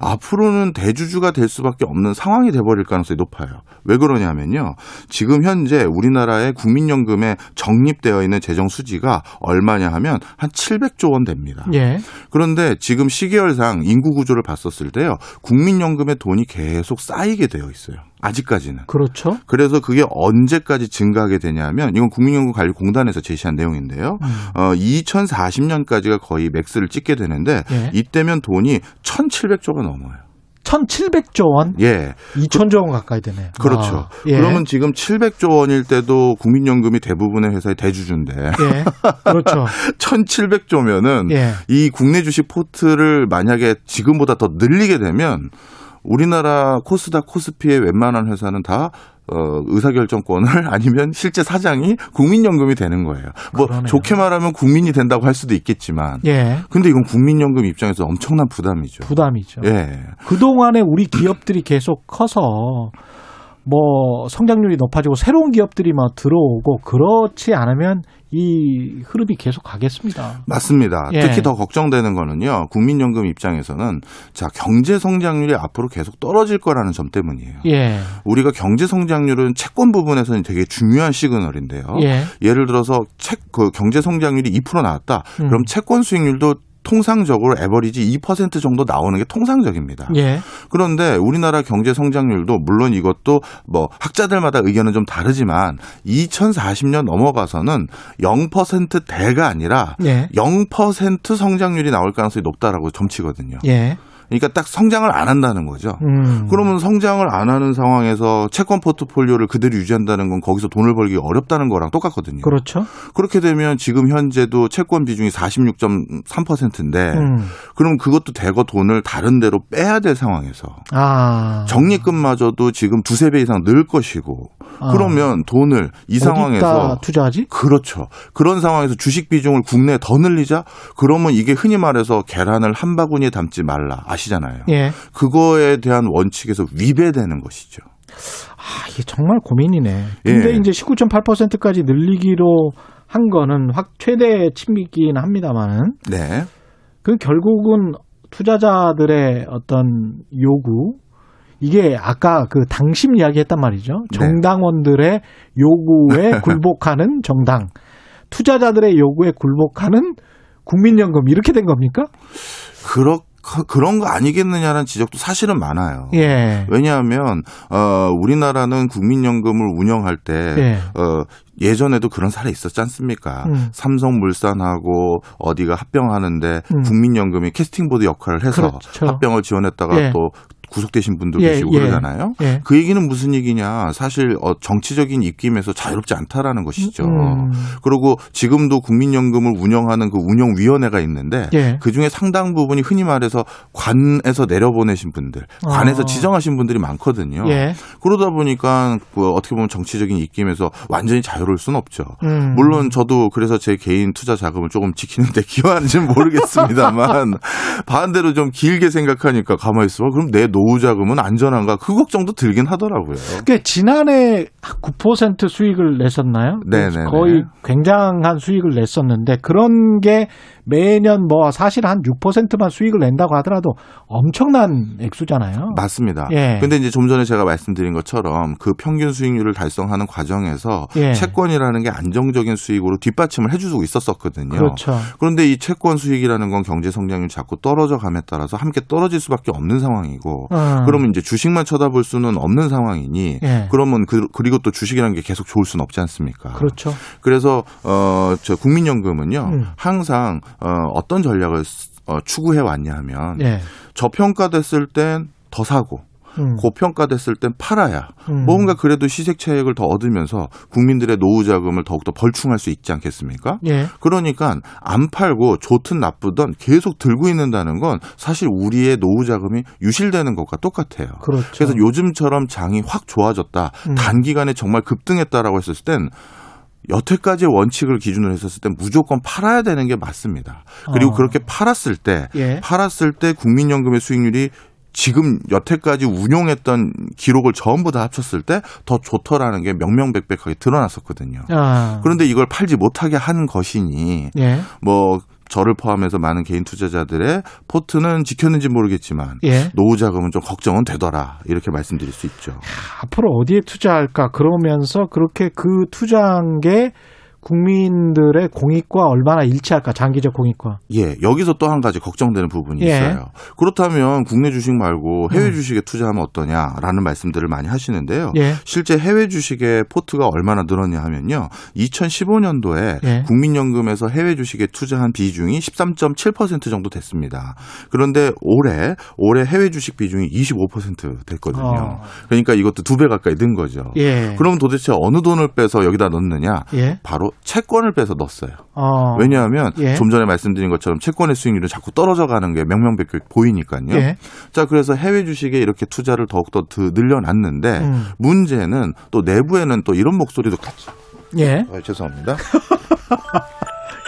앞으로는 대주주가 될 수밖에 없는 상황이 돼버릴 가능성이 높아요. 왜 그러냐면요. 지금 현재 우리나라의 국민연금에 적립되어 있는 재정 수지가 얼마냐 하면 한 700조 원 됩니다. 예. 그런데 지금 시계열상 인구 구조를 봤었을 때요. 국민연금의 돈이 계속 쌓이게 되어 있어요. 아직까지는. 그렇죠. 그래서 그게 언제까지 증가하게 되냐면 이건 국민연금관리공단에서 제시한 내용인데요. 음. 어 2040년까지가 거의 맥스를 찍게 되는데 예. 이때면 돈이 1,700조가 넘어요. 1,700조 원? 예. 2천조 원 가까이 되네요. 그렇죠. 아, 예. 그러면 지금 700조 원일 때도 국민연금이 대부분의 회사의 대주주인데 예. 그렇죠. 1,700조면은 예. 이 국내 주식 포트를 만약에 지금보다 더 늘리게 되면 우리나라 코스닥 코스피의 웬만한 회사는 다 어, 의사결정권을 아니면 실제 사장이 국민연금이 되는 거예요. 뭐 그러네요. 좋게 말하면 국민이 된다고 할 수도 있겠지만 예. 근데 이건 국민연금 입장에서 엄청난 부담이죠. 부담이죠. 예. 그 동안에 우리 기업들이 계속 커서 뭐 성장률이 높아지고 새로운 기업들이 막 들어오고 그렇지 않으면 이 흐름이 계속 가겠습니다. 맞습니다. 예. 특히 더 걱정되는 거는요. 국민연금 입장에서는 자, 경제 성장률이 앞으로 계속 떨어질 거라는 점 때문이에요. 예. 우리가 경제 성장률은 채권 부분에서는 되게 중요한 시그널인데요. 예. 예를 들어서 책, 그 경제 성장률이 2% 나왔다. 음. 그럼 채권 수익률도 통상적으로 에버리지 2% 정도 나오는 게 통상적입니다. 예. 그런데 우리나라 경제 성장률도 물론 이것도 뭐 학자들마다 의견은 좀 다르지만 2040년 넘어가서는 0%대가 아니라 예. 0% 성장률이 나올 가능성이 높다라고 점치거든요. 예. 그러니까 딱 성장을 안 한다는 거죠. 음. 그러면 성장을 안 하는 상황에서 채권 포트폴리오를 그대로 유지한다는 건 거기서 돈을 벌기 어렵다는 거랑 똑같거든요. 그렇죠. 그렇게 되면 지금 현재도 채권 비중이 46.3%인데 음. 그럼 그것도 대거 돈을 다른 데로 빼야 될 상황에서 아. 적립금마저도 지금 두세 배 이상 늘 것이고 아. 그러면 돈을 이 상황에서 투자하지? 그렇죠. 그런 상황에서 주식 비중을 국내에 더 늘리자? 그러면 이게 흔히 말해서 계란을 한 바구니에 담지 말라. 아시잖아요. 예. 그거에 대한 원칙에서 위배되는 것이죠. 아, 이게 정말 고민이네. 근데 예. 이제 19.8%까지 늘리기로 한 거는 확 최대 침이긴 합니다만은 네. 그 결국은 투자자들의 어떤 요구 이게 아까 그 당심 이야기했단 말이죠. 네. 정당원들의 요구에 굴복하는 정당, 투자자들의 요구에 굴복하는 국민연금 이렇게 된 겁니까? 그렇 그런 거 아니겠느냐는 지적도 사실은 많아요. 예. 왜냐하면 어 우리나라는 국민연금을 운영할 때 예. 어, 예전에도 그런 사례 있었지 않습니까? 음. 삼성물산하고 어디가 합병하는데 음. 국민연금이 캐스팅보드 역할을 해서 그렇죠. 합병을 지원했다가 예. 또 구속되신 분도 예, 계시고 예. 그러잖아요. 예. 그 얘기는 무슨 얘기냐? 사실 어, 정치적인 입김에서 자유롭지 않다라는 것이죠. 음. 그리고 지금도 국민연금을 운영하는 그 운영위원회가 있는데 예. 그 중에 상당 부분이 흔히 말해서 관에서 내려보내신 분들, 관에서 아. 지정하신 분들이 많거든요. 예. 그러다 보니까 뭐 어떻게 보면 정치적인 입김에서 완전히 자유로울 수는 없죠. 음. 물론 저도 그래서 제 개인 투자 자금을 조금 지키는데 기여하는지는 모르겠습니다만 반대로 좀 길게 생각하니까 가만히 있어. 그럼 내 노후 자금은 안전한가? 그 걱정도 들긴 하더라고요. 그 지난해 9% 수익을 냈었나요? 네네네. 거의 굉장한 수익을 냈었는데 그런 게 매년 뭐 사실 한 6%만 수익을 낸다고 하더라도 엄청난 액수잖아요. 맞습니다. 예. 근데 이제 좀 전에 제가 말씀드린 것처럼 그 평균 수익률을 달성하는 과정에서 예. 채권이라는 게 안정적인 수익으로 뒷받침을 해주고 있었었거든요. 그렇죠. 그런데 이 채권 수익이라는 건 경제 성장률이 자꾸 떨어져 감에 따라서 함께 떨어질 수밖에 없는 상황이고 어. 그러면 이제 주식만 쳐다볼 수는 없는 상황이니 예. 그러면 그, 그리고 또 주식이라는 게 계속 좋을 수는 없지 않습니까? 그렇죠. 그래서 어저 국민연금은요 음. 항상 어 어떤 전략을 어, 추구해 왔냐 하면 예. 저평가됐을 땐 더 사고 음. 고평가됐을 땐 팔아야 음. 뭔가 그래도 시색 차익을 더 얻으면서 국민들의 노후 자금을 더욱더 벌충할 수 있지 않겠습니까? 예. 그러니까 안 팔고 좋든 나쁘든 계속 들고 있는다는 건 사실 우리의 노후 자금이 유실되는 것과 똑같아요. 그렇죠. 그래서 요즘처럼 장이 확 좋아졌다. 음. 단기간에 정말 급등했다라고 했을 땐 여태까지의 원칙을 기준으로 했었을 땐 무조건 팔아야 되는 게 맞습니다. 그리고 어. 그렇게 팔았을 때 예. 팔았을 때 국민연금의 수익률이 지금 여태까지 운용했던 기록을 전부 다 합쳤을 때 더 좋더라는 게 명명백백하게 드러났었거든요. 아. 그런데 이걸 팔지 못하게 한 것이니 예. 뭐 저를 포함해서 많은 개인 투자자들의 포트는 지켰는지 모르겠지만 예. 노후 자금은 좀 걱정은 되더라 이렇게 말씀드릴 수 있죠. 앞으로 어디에 투자할까 그러면서 그렇게 그 투자한 게 국민들의 공익과 얼마나 일치할까 장기적 공익과 예, 여기서 또 한 가지 걱정되는 부분이 예. 있어요. 그렇다면 국내 주식 말고 해외 음. 주식에 투자하면 어떠냐라는 말씀들을 많이 하시는데요. 예. 실제 해외 주식의 포트가 얼마나 늘었냐 하면요. 2015년도에 예. 국민연금에서 해외 주식에 투자한 비중이 13.7% 정도 됐습니다. 그런데 올해 올해 해외 주식 비중이 25% 됐거든요. 어. 그러니까 이것도 두 배 가까이 는 거죠. 예. 그럼 도대체 어느 돈을 빼서 여기다 넣느냐? 예. 바로 채권을 빼서 넣었어요. 어. 왜냐하면 예. 좀 전에 말씀드린 것처럼 채권의 수익률은 자꾸 떨어져 가는 게 명명백백 보이니까요. 예. 자, 그래서 해외 주식에 이렇게 투자를 더욱더 더 늘려놨는데 음. 문제는 또 내부에는 또 이런 목소리도 같이 예. 아, 죄송합니다.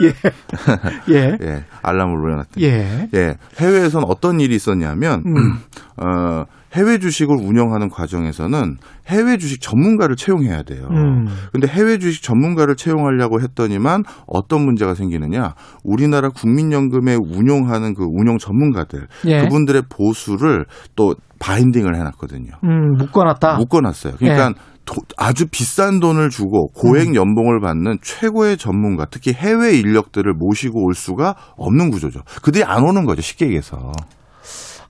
예. 예. 예, 알람을 울려놨더니. 예. 예, 해외에선 어떤 일이 있었냐면, 음. 어, 해외 주식을 운영하는 과정에서는 해외 주식 전문가를 채용해야 돼요. 음. 근데 해외 주식 전문가를 채용하려고 했더니만 어떤 문제가 생기느냐? 우리나라 국민연금에 운용하는 그 운용 전문가들, 예. 그분들의 보수를 또 바인딩을 해놨거든요. 음, 묶어놨다. 묶어놨어요. 그러니까 도- 아주 비싼 돈을 주고 고액 음. 연봉을 받는 최고의 전문가, 특히 해외 인력들을 모시고 올 수가 없는 구조죠. 그들이 안 오는 거죠. 쉽게 얘기해서.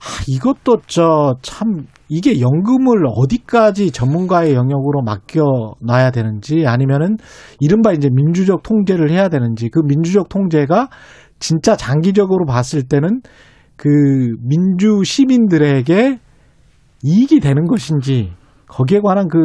아, 이것도 저 참 이게 연금을 어디까지 전문가의 영역으로 맡겨 놔야 되는지 아니면은 이른바 이제 민주적 통제를 해야 되는지 그 민주적 통제가 진짜 장기적으로 봤을 때는 그 민주 시민들에게 이익이 되는 것인지 거기에 관한 그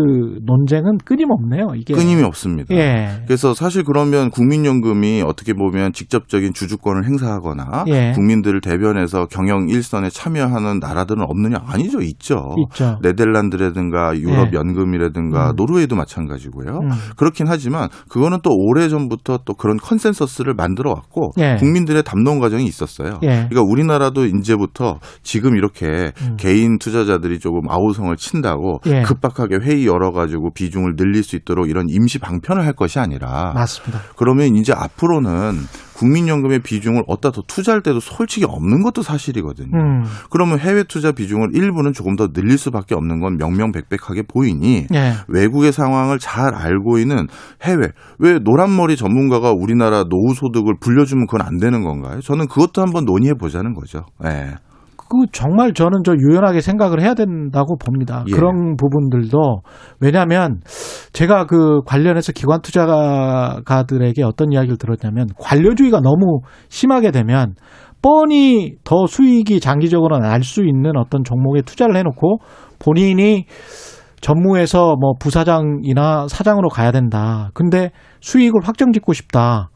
논쟁은 끊임없네요. 이게 끊임이 없습니다. 예. 그래서 사실 그러면 국민연금이 어떻게 보면 직접적인 주주권을 행사하거나 예. 국민들을 대변해서 경영 일선에 참여하는 나라들은 없느냐? 아니죠, 있죠. 있죠. 네덜란드라든가 유럽 예. 연금이라든가 음. 노르웨이도 마찬가지고요. 음. 그렇긴 하지만 그거는 또 오래 전부터 또 그런 consensus를 만들어 왔고 예. 국민들의 담론 과정이 있었어요. 예. 그러니까 우리나라도 이제부터 지금 이렇게 음. 개인 투자자들이 조금 아우성을 친다고 예. 급박하게 회의 열어가지고 비중을 늘릴 수 있도록 이런 임시 방편을 할 것이 아니라 맞습니다. 그러면 이제 앞으로는 국민연금의 비중을 어디다 더 투자할 때도 솔직히 없는 것도 사실이거든요. 음. 그러면 해외 투자 비중을 일부는 조금 더 늘릴 수밖에 없는 건 명명백백하게 보이니 예. 외국의 상황을 잘 알고 있는 해외 왜 노란머리 전문가가 우리나라 노후 소득을 불려주면 그건 안 되는 건가요? 저는 그것도 한번 논의해 보자는 거죠. 예. 그 정말 저는 저 유연하게 생각을 해야 된다고 봅니다. 예. 그런 부분들도 왜냐하면 제가 그 관련해서 기관 투자가들에게 어떤 이야기를 들었냐면 관료주의가 너무 심하게 되면 뻔히 더 수익이 장기적으로 날 수 있는 어떤 종목에 투자를 해놓고 본인이 전무에서 뭐 부사장이나 사장으로 가야 된다. 근데 수익을 확정 짓고 싶다.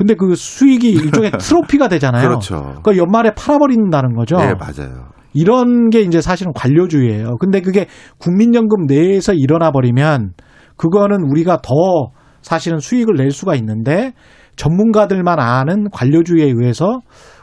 근데 그 수익이 일종의 트로피가 되잖아요. 그렇죠. 그 연말에 팔아버린다는 거죠. 네, 맞아요. 이런 게 이제 사실은 관료주의예요. 근데 그게 국민연금 내에서 일어나 버리면 그거는 우리가 더 사실은 수익을 낼 수가 있는데 전문가들만 아는 관료주의에 의해서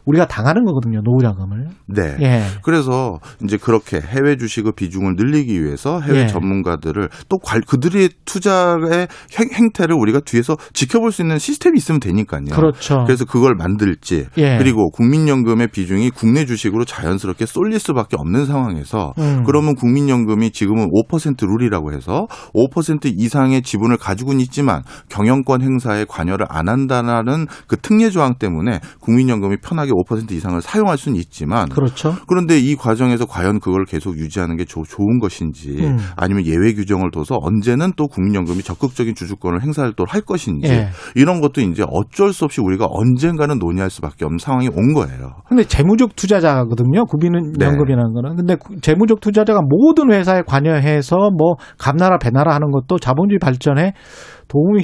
우리가 당하는 거거든요. 노후 자금을. 네. 예. 그래서 이제 그렇게 해외 주식의 비중을 늘리기 위해서 해외 예. 전문가들을 또 관- 그들의 투자의 행, 행태를 우리가 뒤에서 지켜볼 수 있는 시스템이 있으면 되니까요. 그렇죠. 그래서 그걸 만들지. 예. 그리고 국민연금의 비중이 국내 주식으로 자연스럽게 쏠릴 수밖에 없는 상황에서 음. 그러면 국민연금이 지금은 5% 룰이라고 해서 5% 이상의 지분을 가지고는 있지만 경영권 행사에 관여를 안 한다는 그 특례 조항 때문에 국민연금이 편하게 5% 이상을 사용할 수는 있지만 그렇죠. 그런데 이 과정에서 과연 그걸 계속 유지하는 게 조- 좋은 것인지 음. 아니면 예외 규정을 둬서 언제는 또 국민연금이 적극적인 주주권을 행사할 또할 것인지 예. 이런 것도 이제 어쩔 수 없이 우리가 언젠가는 논의할 수밖에 없는 상황이 온 거예요. 근데 재무적 투자자거든요. 국민연금이라는 거는. 근데 구- 재무적 투자자가 모든 회사에 관여해서 뭐 감나라 배나라 하는 것도 자본주의 발전에 도움이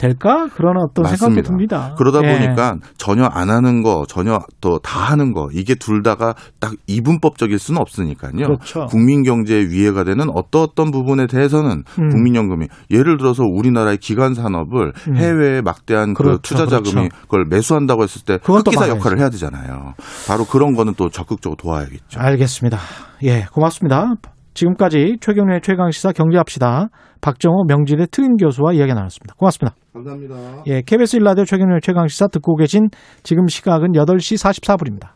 될까? 그런 어떤 생각이 듭니다. 그러다 예. 보니까 전혀 안 하는 거, 전혀 또 다 하는 거 이게 둘 다가 딱 이분법적일 수는 없으니까요. 그렇죠. 국민 경제에 위해가 되는 어떤 어떤 부분에 대해서는 음. 국민연금이 예를 들어서 우리나라의 기관 산업을 음. 해외에 막대한 그 그렇죠, 투자 자금이 그렇죠. 그걸 매수한다고 했을 때 흑기사. 역할을 해야 되잖아요. 바로 그런 거는 또 적극적으로 도와야겠죠. 알겠습니다. 예, 고맙습니다. 지금까지 최경련의 최강 시사 경제합시다. 박정호 명지대 트임 교수와 이야기 나눴습니다. 고맙습니다. 감사합니다. 예, KBS 일라디오 최경련의 최강시사 듣고 계신 지금 시각은 8시 44분입니다.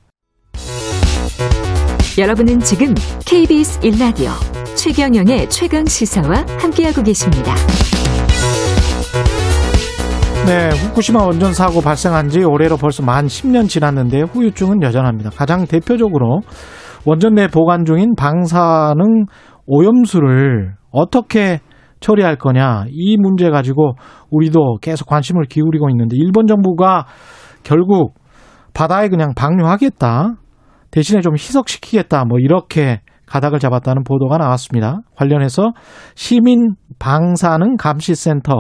여러분은 지금 KBS 1라디오 최경영의 최강 시사와 함께하고 계십니다. 네, 후쿠시마 원전 사고 발생한 지 올해로 벌써 만 10년 지났는데 후유증은 여전합니다. 가장 대표적으로 원전 내 보관 중인 방사능 오염수를 어떻게 처리할 거냐 이 문제 가지고 우리도 계속 관심을 기울이고 있는데 일본 정부가 결국 바다에 그냥 방류하겠다 대신에 좀 희석시키겠다 뭐 이렇게 가닥을 잡았다는 보도가 나왔습니다. 관련해서 시민 방사능 감시센터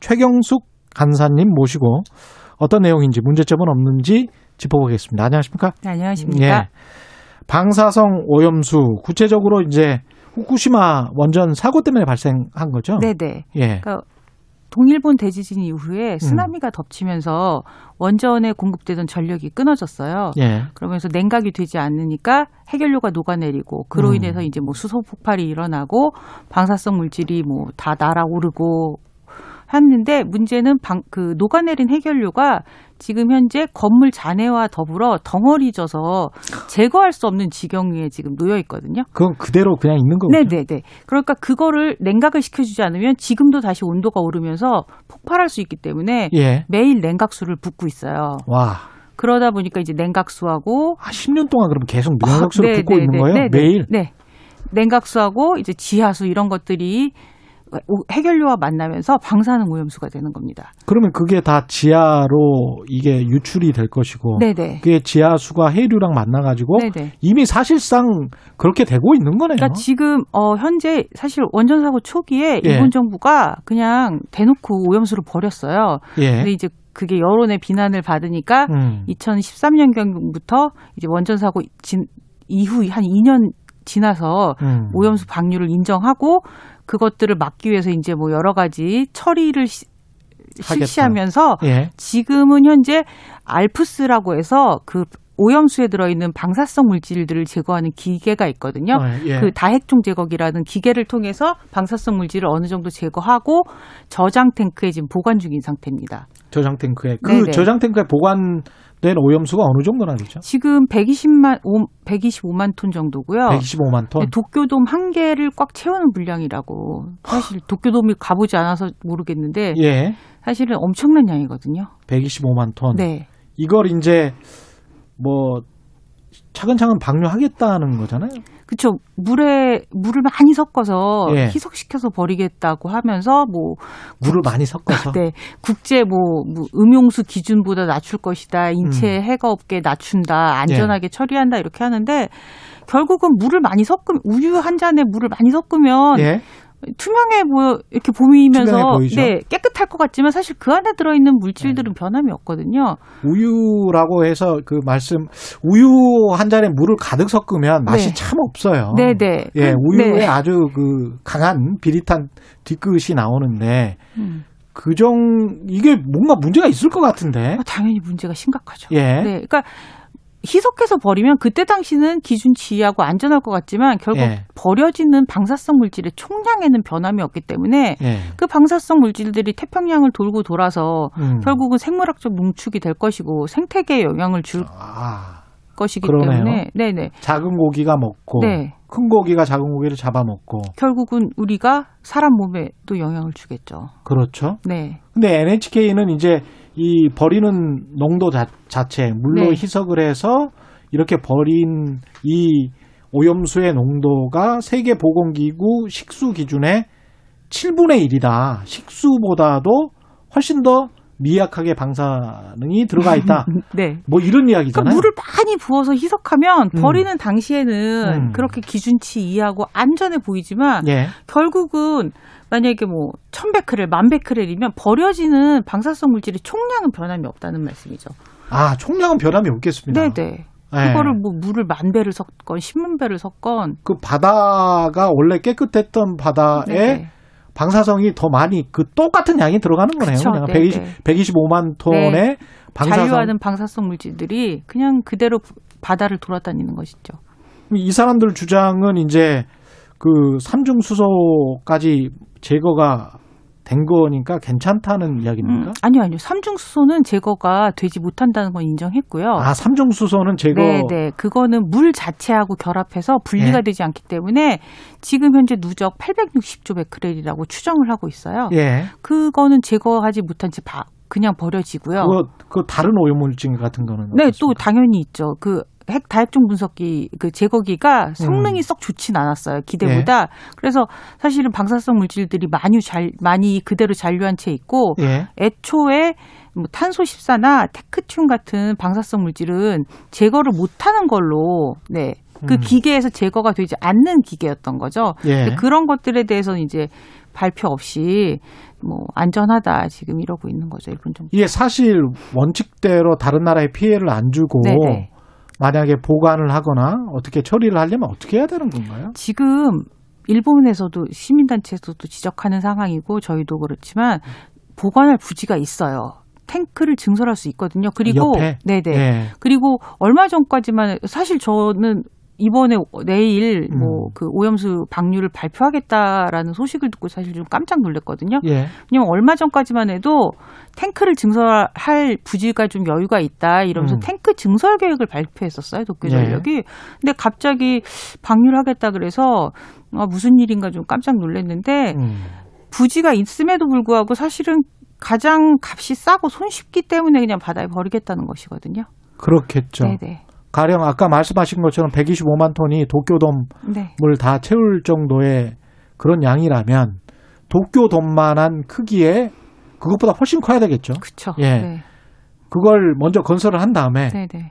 최경숙 간사님 모시고 어떤 내용인지 문제점은 없는지 짚어보겠습니다. 안녕하십니까? 네, 안녕하십니까? 예. 방사성 오염수 구체적으로 이제 후쿠시마 원전 사고 때문에 발생한 거죠? 네네. 예. 그러니까 동일본 대지진 이후에 쓰나미가 덮치면서 원전에 공급되던 전력이 끊어졌어요. 예. 그러면서 냉각이 되지 않으니까 해결료가 녹아내리고 그로 음. 인해서 이제 뭐 수소 폭발이 일어나고 방사성 물질이 뭐 다 날아오르고 했는데 문제는 방, 그 녹아내린 해결료가 지금 현재 건물 잔해와 더불어 덩어리 져서 제거할 수 없는 지경에 지금 놓여 있거든요. 그건 그대로 그냥 있는 거죠. 네네네. 그러니까 그거를 냉각을 시켜주지 않으면 지금도 다시 온도가 오르면서 폭발할 수 있기 때문에 예. 매일 냉각수를 붓고 있어요. 와. 그러다 보니까 이제 냉각수하고 아, 10년 동안 그럼 계속 냉각수를 아, 네, 붓고 네, 있는 네, 거예요? 네, 네. 매일? 네. 냉각수하고 이제 지하수 이런 것들이 해결료와 만나면서 방사능 오염수가 되는 겁니다. 그러면 그게 다 지하로 이게 유출이 될 것이고 네네. 그게 지하수가 해류랑 만나 가지고 네네. 이미 사실상 그렇게 되고 있는 거네요. 그러니까 지금 어 현재 사실 원전 사고 초기에 예. 일본 정부가 그냥 대놓고 오염수를 버렸어요. 예. 근데 이제 그게 여론의 비난을 받으니까 음. 2013년경부터 이제 원전 사고 진, 이후 한 2년 지나서 음. 오염수 방류를 인정하고 그것들을 막기 위해서 이제 뭐 여러 가지 처리를 시. 실시하면서 예. 지금은 현재 알프스라고 해서 그 오염수에 들어있는 방사성 물질들을 제거하는 기계가 있거든요. 어, 예. 그 다핵종 제거기라는 기계를 통해서 방사성 물질을 어느 정도 제거하고 저장 탱크에 지금 보관 중인 상태입니다. 저장 탱크에 그 네네. 저장 탱크에 보관 된 오염수가 어느 정도나 되죠? 지금 120만 5, 125만 톤 정도고요. 125만 톤. 네, 도쿄돔 한 개를 꽉 채우는 분량이라고. 사실 도쿄돔이 가보지 않아서 모르겠는데 예. 사실은 엄청난 양이거든요. 125만 톤. 네. 이걸 이제 뭐 차근차근 방류하겠다는 거잖아요. 그렇죠. 물에 물을 많이 섞어서 예. 희석시켜서 버리겠다고 하면서 뭐 물을 많이 섞어서. 네, 국제 뭐, 뭐 음용수 기준보다 낮출 것이다. 인체 음. 해가 없게 낮춘다. 안전하게 처리한다. 이렇게 하는데 결국은 물을 많이 섞으면 우유 한 잔에 물을 많이 섞으면 예. 투명해 보여 이렇게 보이면서? 네 깨끗할 것 같지만 사실 그 안에 들어 있는 물질들은 변함이 없거든요. 우유라고 해서 그 말씀 우유 한 잔에 물을 가득 섞으면 맛이 네. 참 없어요. 네 네. 예, 그- 우유에 네. 아주 그 강한 비릿한 뒤끝이 나오는데 음. 그정 이게 뭔가 문제가 있을 것 같은데. 아, 당연히 문제가 심각하죠. 예. 네, 그러니까 희석해서 버리면 그때 당시는 기준치하고 안전할 것 같지만 결국 예. 버려지는 방사성 물질의 총량에는 변함이 없기 때문에 예. 그 방사성 물질들이 태평양을 돌고 돌아서 음. 결국은 생물학적 농축이 될 것이고 생태계에 영향을 줄 아, 것이기 그러네요. 때문에 네네 작은 고기가 먹고 네. 큰 고기가 작은 고기를 잡아먹고 결국은 우리가 사람 몸에도 영향을 주겠죠. 그렇죠. 네. 근데 NHK는 이제 이 버리는 농도 자, 체 물로 네. 희석을 해서 이렇게 버린 이 오염수의 농도가 세계 보건기구 식수 기준의 7분의 1이다. 식수보다도 훨씬 더 미약하게 방사능이 들어가 있다. 네. 뭐 이런 이야기잖아요. 그러니까 물을 많이 부어서 희석하면 음. 버리는 당시에는 음. 그렇게 기준치 이하고 안전해 보이지만 예. 결국은 만약에 뭐 1000베크렐, 1000베크렐이면 버려지는 방사성 물질의 총량은 변함이 없다는 말씀이죠. 아, 총량은 변함이 없겠습니다. 네, 네. 예. 그거를 뭐 물을 만 배를 섞건 10만 배를 섞건 그 바다가 원래 깨끗했던 바다에 네. 방사성이 더 많이 그 똑같은 양이 들어가는 거네요. 그쵸, 그냥 네, 120, 네. 125만 톤의 네. 방사성. 잔류하는 방사성 물질들이 그냥 그대로 바다를 돌아다니는 것이죠. 이 사람들 주장은 이제 그 삼중 수소까지 제거가 된 거니까 괜찮다는 이야기입니까? 음, 아니요, 아니요. 삼중수소는 제거가 되지 못한다는 건 인정했고요. 아, 삼중수소는 제거. 네, 네. 그거는 물 자체하고 결합해서 분리가 예. 되지 않기 때문에 지금 현재 누적 860조 베크렐이라고 추정을 하고 있어요. 예. 그거는 제거하지 못한 채 바- 그냥 버려지고요. 그, 그 다른 오염물질 같은 거는 네, 어떻습니까? 또 당연히 있죠. 그 핵 다핵종 분석기 그 제거기가 성능이 음. 썩 좋진 않았어요 기대보다. 그래서 사실은 방사성 물질들이 많이 잘 많이 그대로 잔류한 채 있고 예. 애초에 뭐 탄소 14나 테크튬 같은 방사성 물질은 제거를 못하는 걸로 네. 그 음. 기계에서 제거가 되지 않는 기계였던 거죠. 예. 그런 것들에 대해서는 이제 발표 없이 뭐 안전하다 지금 이러고 있는 거죠 일본 정부. 이게 사실 원칙대로 다른 나라에 피해를 안 주고 네네. 만약에 보관을 하거나 어떻게 처리를 하려면 어떻게 해야 되는 건가요? 지금 일본에서도 시민단체에서도 지적하는 상황이고 저희도 그렇지만 보관할 부지가 있어요. 탱크를 증설할 수 있거든요. 그리고 옆에? 네네. 예. 그리고 얼마 전까지만 사실 저는 이번에 내일 음. 뭐그 오염수 방류를 발표하겠다라는 소식을 듣고 사실 좀 깜짝 놀랐거든요. 예. 왜냐면 얼마 전까지만 해도 탱크를 증설할 부지가 좀 여유가 있다 이러면서 음. 탱크 증설 계획을 발표했었어요 예. 도쿄 전력이. 근데 갑자기 방류를 하겠다 그래서 아, 무슨 일인가 좀 깜짝 놀랐는데 음. 부지가 있음에도 불구하고 사실은 가장 값이 싸고 손쉽기 때문에 그냥 바다에 버리겠다는 것이거든요. 그렇겠죠. 네네. 가령 아까 말씀하신 것처럼 125만 톤이 도쿄돔을 네. 다 채울 정도의 그런 양이라면 도쿄돔만한 크기에 그것보다 훨씬 커야 되겠죠. 그렇죠. 예. 네. 그걸 먼저 건설을 한 다음에 네네.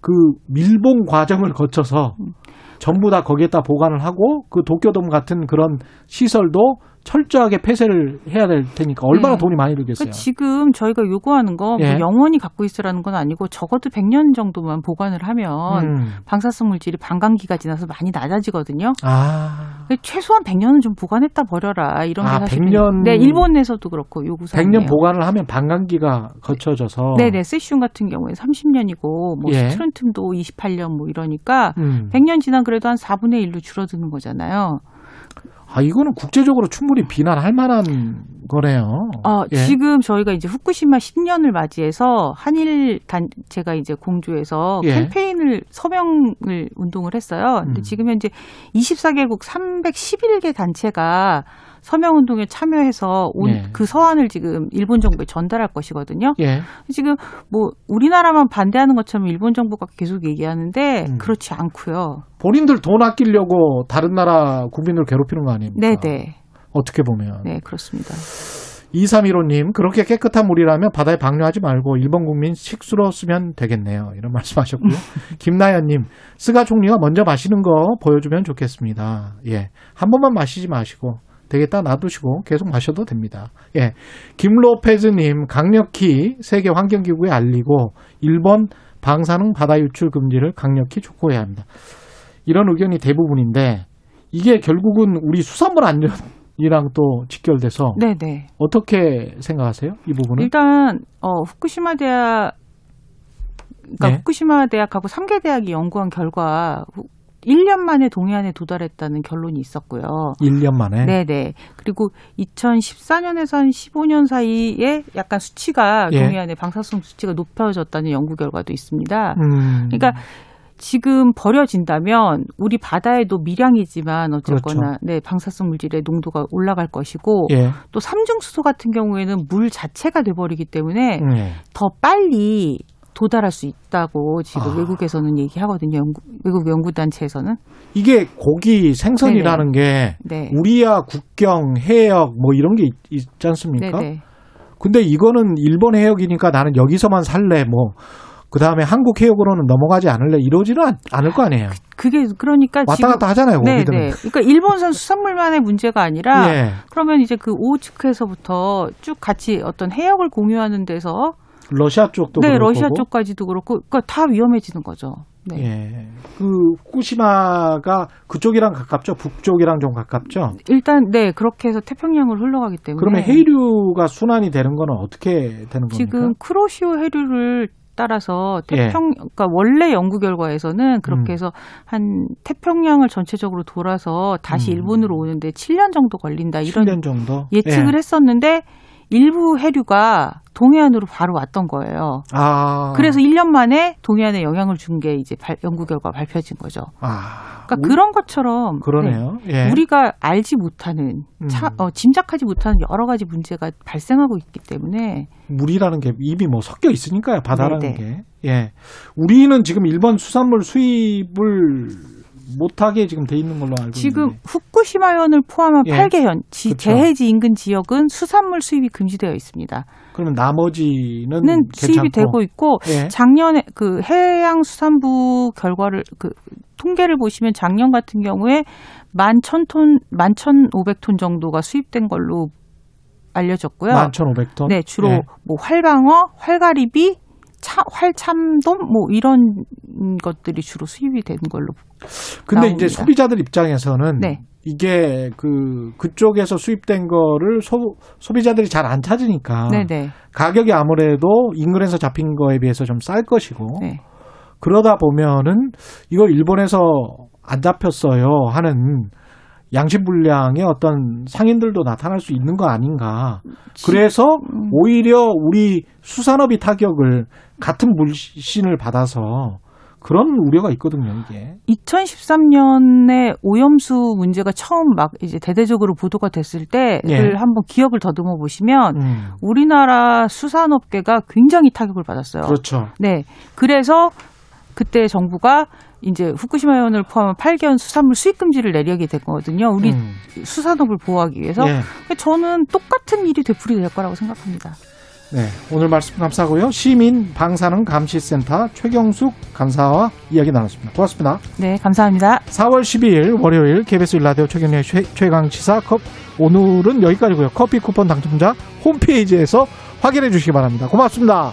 그 밀봉 과정을 거쳐서 음. 전부 다 거기에다 보관을 하고 그 도쿄돔 같은 그런 시설도 철저하게 폐쇄를 해야 될 테니까 얼마나 네. 돈이 많이 들겠어요. 그러니까 지금 저희가 요구하는 거 예. 뭐 영원히 갖고 있으라는 건 아니고 적어도 100년 정도만 보관을 하면 음. 방사성 물질이 반감기가 지나서 많이 낮아지거든요. 아, 근데 최소한 100년은 좀 보관했다 버려라 이런 아, 게 사실 100년 네 일본에서도 그렇고 요구 사항이에요. 100년 보관을 하면 반감기가 거쳐져서 네네 세슘 같은 경우에 30년이고 뭐 예. 스트론튬도 28년 뭐 이러니까 음. 100년 지난 그래도 한 4분의 1로 줄어드는 거잖아요. 아 이거는 국제적으로 충분히 비난할 만한 거네요. 어, 예. 지금 저희가 이제 후쿠시마 10년을 맞이해서 한일 단체가 이제 공주에서 예. 캠페인을 서명을 운동을 했어요. 근데 음. 지금 현재 24개국 311개 단체가 서명 운동에 참여해서 온 예. 그 서한을 지금 일본 정부에 전달할 것이거든요. 예. 지금 뭐 우리나라만 반대하는 것처럼 일본 정부가 계속 얘기하는데 음. 그렇지 않고요. 본인들 돈 아끼려고 다른 나라 국민을 괴롭히는 거 아닙니까? 네, 네. 어떻게 보면. 네, 그렇습니다. 2315님, 그렇게 깨끗한 물이라면 바다에 방류하지 말고 일본 국민 식수로 쓰면 되겠네요. 이런 말씀 하셨고요. 김나연님, 스가 총리가 먼저 마시는 거 보여주면 좋겠습니다. 예. 한 번만 마시지 마시고, 되겠다 놔두시고 계속 마셔도 됩니다. 예. 김로페즈님, 강력히 세계 환경기구에 알리고, 일본 방사능 바다 유출 금지를 강력히 촉구해야 합니다. 이런 의견이 대부분인데, 이게 결국은 우리 수산물 안전 이랑 또 직결돼서 네, 네. 어떻게 생각하세요? 이 부분은? 일단 어 후쿠시마 대학 그러니까 네. 후쿠시마 대학하고 3개 대학이 연구한 결과 후- 1년 만에 동해안에 도달했다는 결론이 있었고요. 1년 만에. 네, 네. 그리고 2014년에서 한 15년 사이에 약간 수치가 예. 동해안의 방사성 수치가 높아졌다는 연구 결과도 있습니다. 음. 그러니까 지금 버려진다면 우리 바다에도 미량이지만 어쨌거나 그렇죠. 네 방사성 물질의 농도가 올라갈 것이고 예. 또 삼중수소 같은 경우에는 물 자체가 돼버리기 때문에 네. 더 빨리 도달할 수 있다고 지금 아. 외국에서는 얘기하거든요. 연구, 외국 연구단체에서는. 이게 고기 생선이라는 게 네. 우리야 국경, 해역 뭐 이런 게 있, 지 않습니까? 네네. 근데 이거는 일본 해역이니까 나는 여기서만 살래 뭐 그다음에 한국 해역으로는 넘어가지 않을래 이러지는 않, 않을 거 아니에요. 그 게 그러니까 왔다 갔다 하잖아요, 네. 네. 그러니까 일본산 수산물만의 문제가 아니라 예. 그러면 이제 그 오츠크에서부터 쭉 같이 어떤 해역을 공유하는 데서 러시아 쪽도 네, 러시아 거고. 쪽까지도 그렇고 그러니까 다 위험해지는 거죠. 네. 예. 그 후쿠시마가 그쪽이랑 가깝죠. 북쪽이랑 좀 가깝죠. 일단 네 그렇게 해서 태평양으로 흘러가기 때문에 그러면 해류가 순환이 되는 거는 어떻게 되는 겁니까? 지금 크로시오 해류를 따라서 예. 태평 그러니까 원래 연구 결과에서는 그렇게 음. 해서 한 태평양을 전체적으로 돌아서 다시 음. 일본으로 오는데 7년 정도 걸린다 이런 7년 정도 예측을 예. 했었는데 일부 해류가 동해안으로 바로 왔던 거예요. 아. 그래서 1년 만에 동해안에 영향을 준 게 이제 발- 연구 결과 가 발표진 거죠. 아. 그러니까 우리- 그런 것처럼 그러네요. 네, 예. 우리가 알지 못하는 음. 차- 어, 짐작하지 못하는 여러 가지 문제가 발생하고 있기 때문에 물이라는 게 이미 뭐 섞여 있으니까요. 바다라는 네네. 게. 예. 우리는 지금 일본 수산물 수입을 못하게 지금 돼 있는 걸로 알고 지금 있는데. 후쿠시마현을 포함한 예. 8개 현 지, 그쵸. 재해지 인근 지역은 수산물 수입이 금지되어 있습니다. 그러면 나머지는 는 수입이. 되고 있고 예. 작년에 그 해양수산부 결과를 그 통계를 보시면 작년 같은 경우에 만 천 톤, 만 천 오백 톤 정도가 수입된 걸로 알려졌고요. 11,500톤. 네, 주로 예. 뭐 활방어, 활가리비, 차, 활참돔 뭐 이런 것들이 주로 수입이 되는 걸로. 근데 나옵니다. 이제 소비자들 입장에서는 네. 이게 그 그쪽에서 수입된 거를 소, 소비자들이 잘 안 찾으니까 네네. 가격이 아무래도 인근에서 잡힌 거에 비해서 좀 쌀 것이고 네. 그러다 보면은 이거 일본에서 안 잡혔어요 하는 양심 불량의 어떤 상인들도 나타날 수 있는 거 아닌가. 그래서 오히려 우리 수산업이 타격을 같은 물신을 받아서 그런 우려가 있거든요, 이게. 2013년에 오염수 문제가 처음 막 이제 대대적으로 보도가 됐을 때를 예. 한번 기억을 더듬어 보시면 음, 우리나라 수산업계가 굉장히 타격을 받았어요. 그렇죠. 네. 그래서 그때 정부가 이제 후쿠시마 해원을 포함한 8개월 수산물 수입 금지를 내리게 됐거든요. 우리 음. 수산업을 보호하기 위해서. 예. 저는 똑같은 일이 되풀이될 거라고 생각합니다. 네, 오늘 말씀 감사하고요. 시민 방사능 감시센터 최경숙 감사와 이야기 나눴습니다. 고맙습니다. 네, 감사합니다. 4월 12일 월요일 KBS 일라디오 최경련의 최, 최강 시사 컵 오늘은 여기까지고요. 커피 쿠폰 당첨자 홈페이지에서 확인해 주시기 바랍니다. 고맙습니다.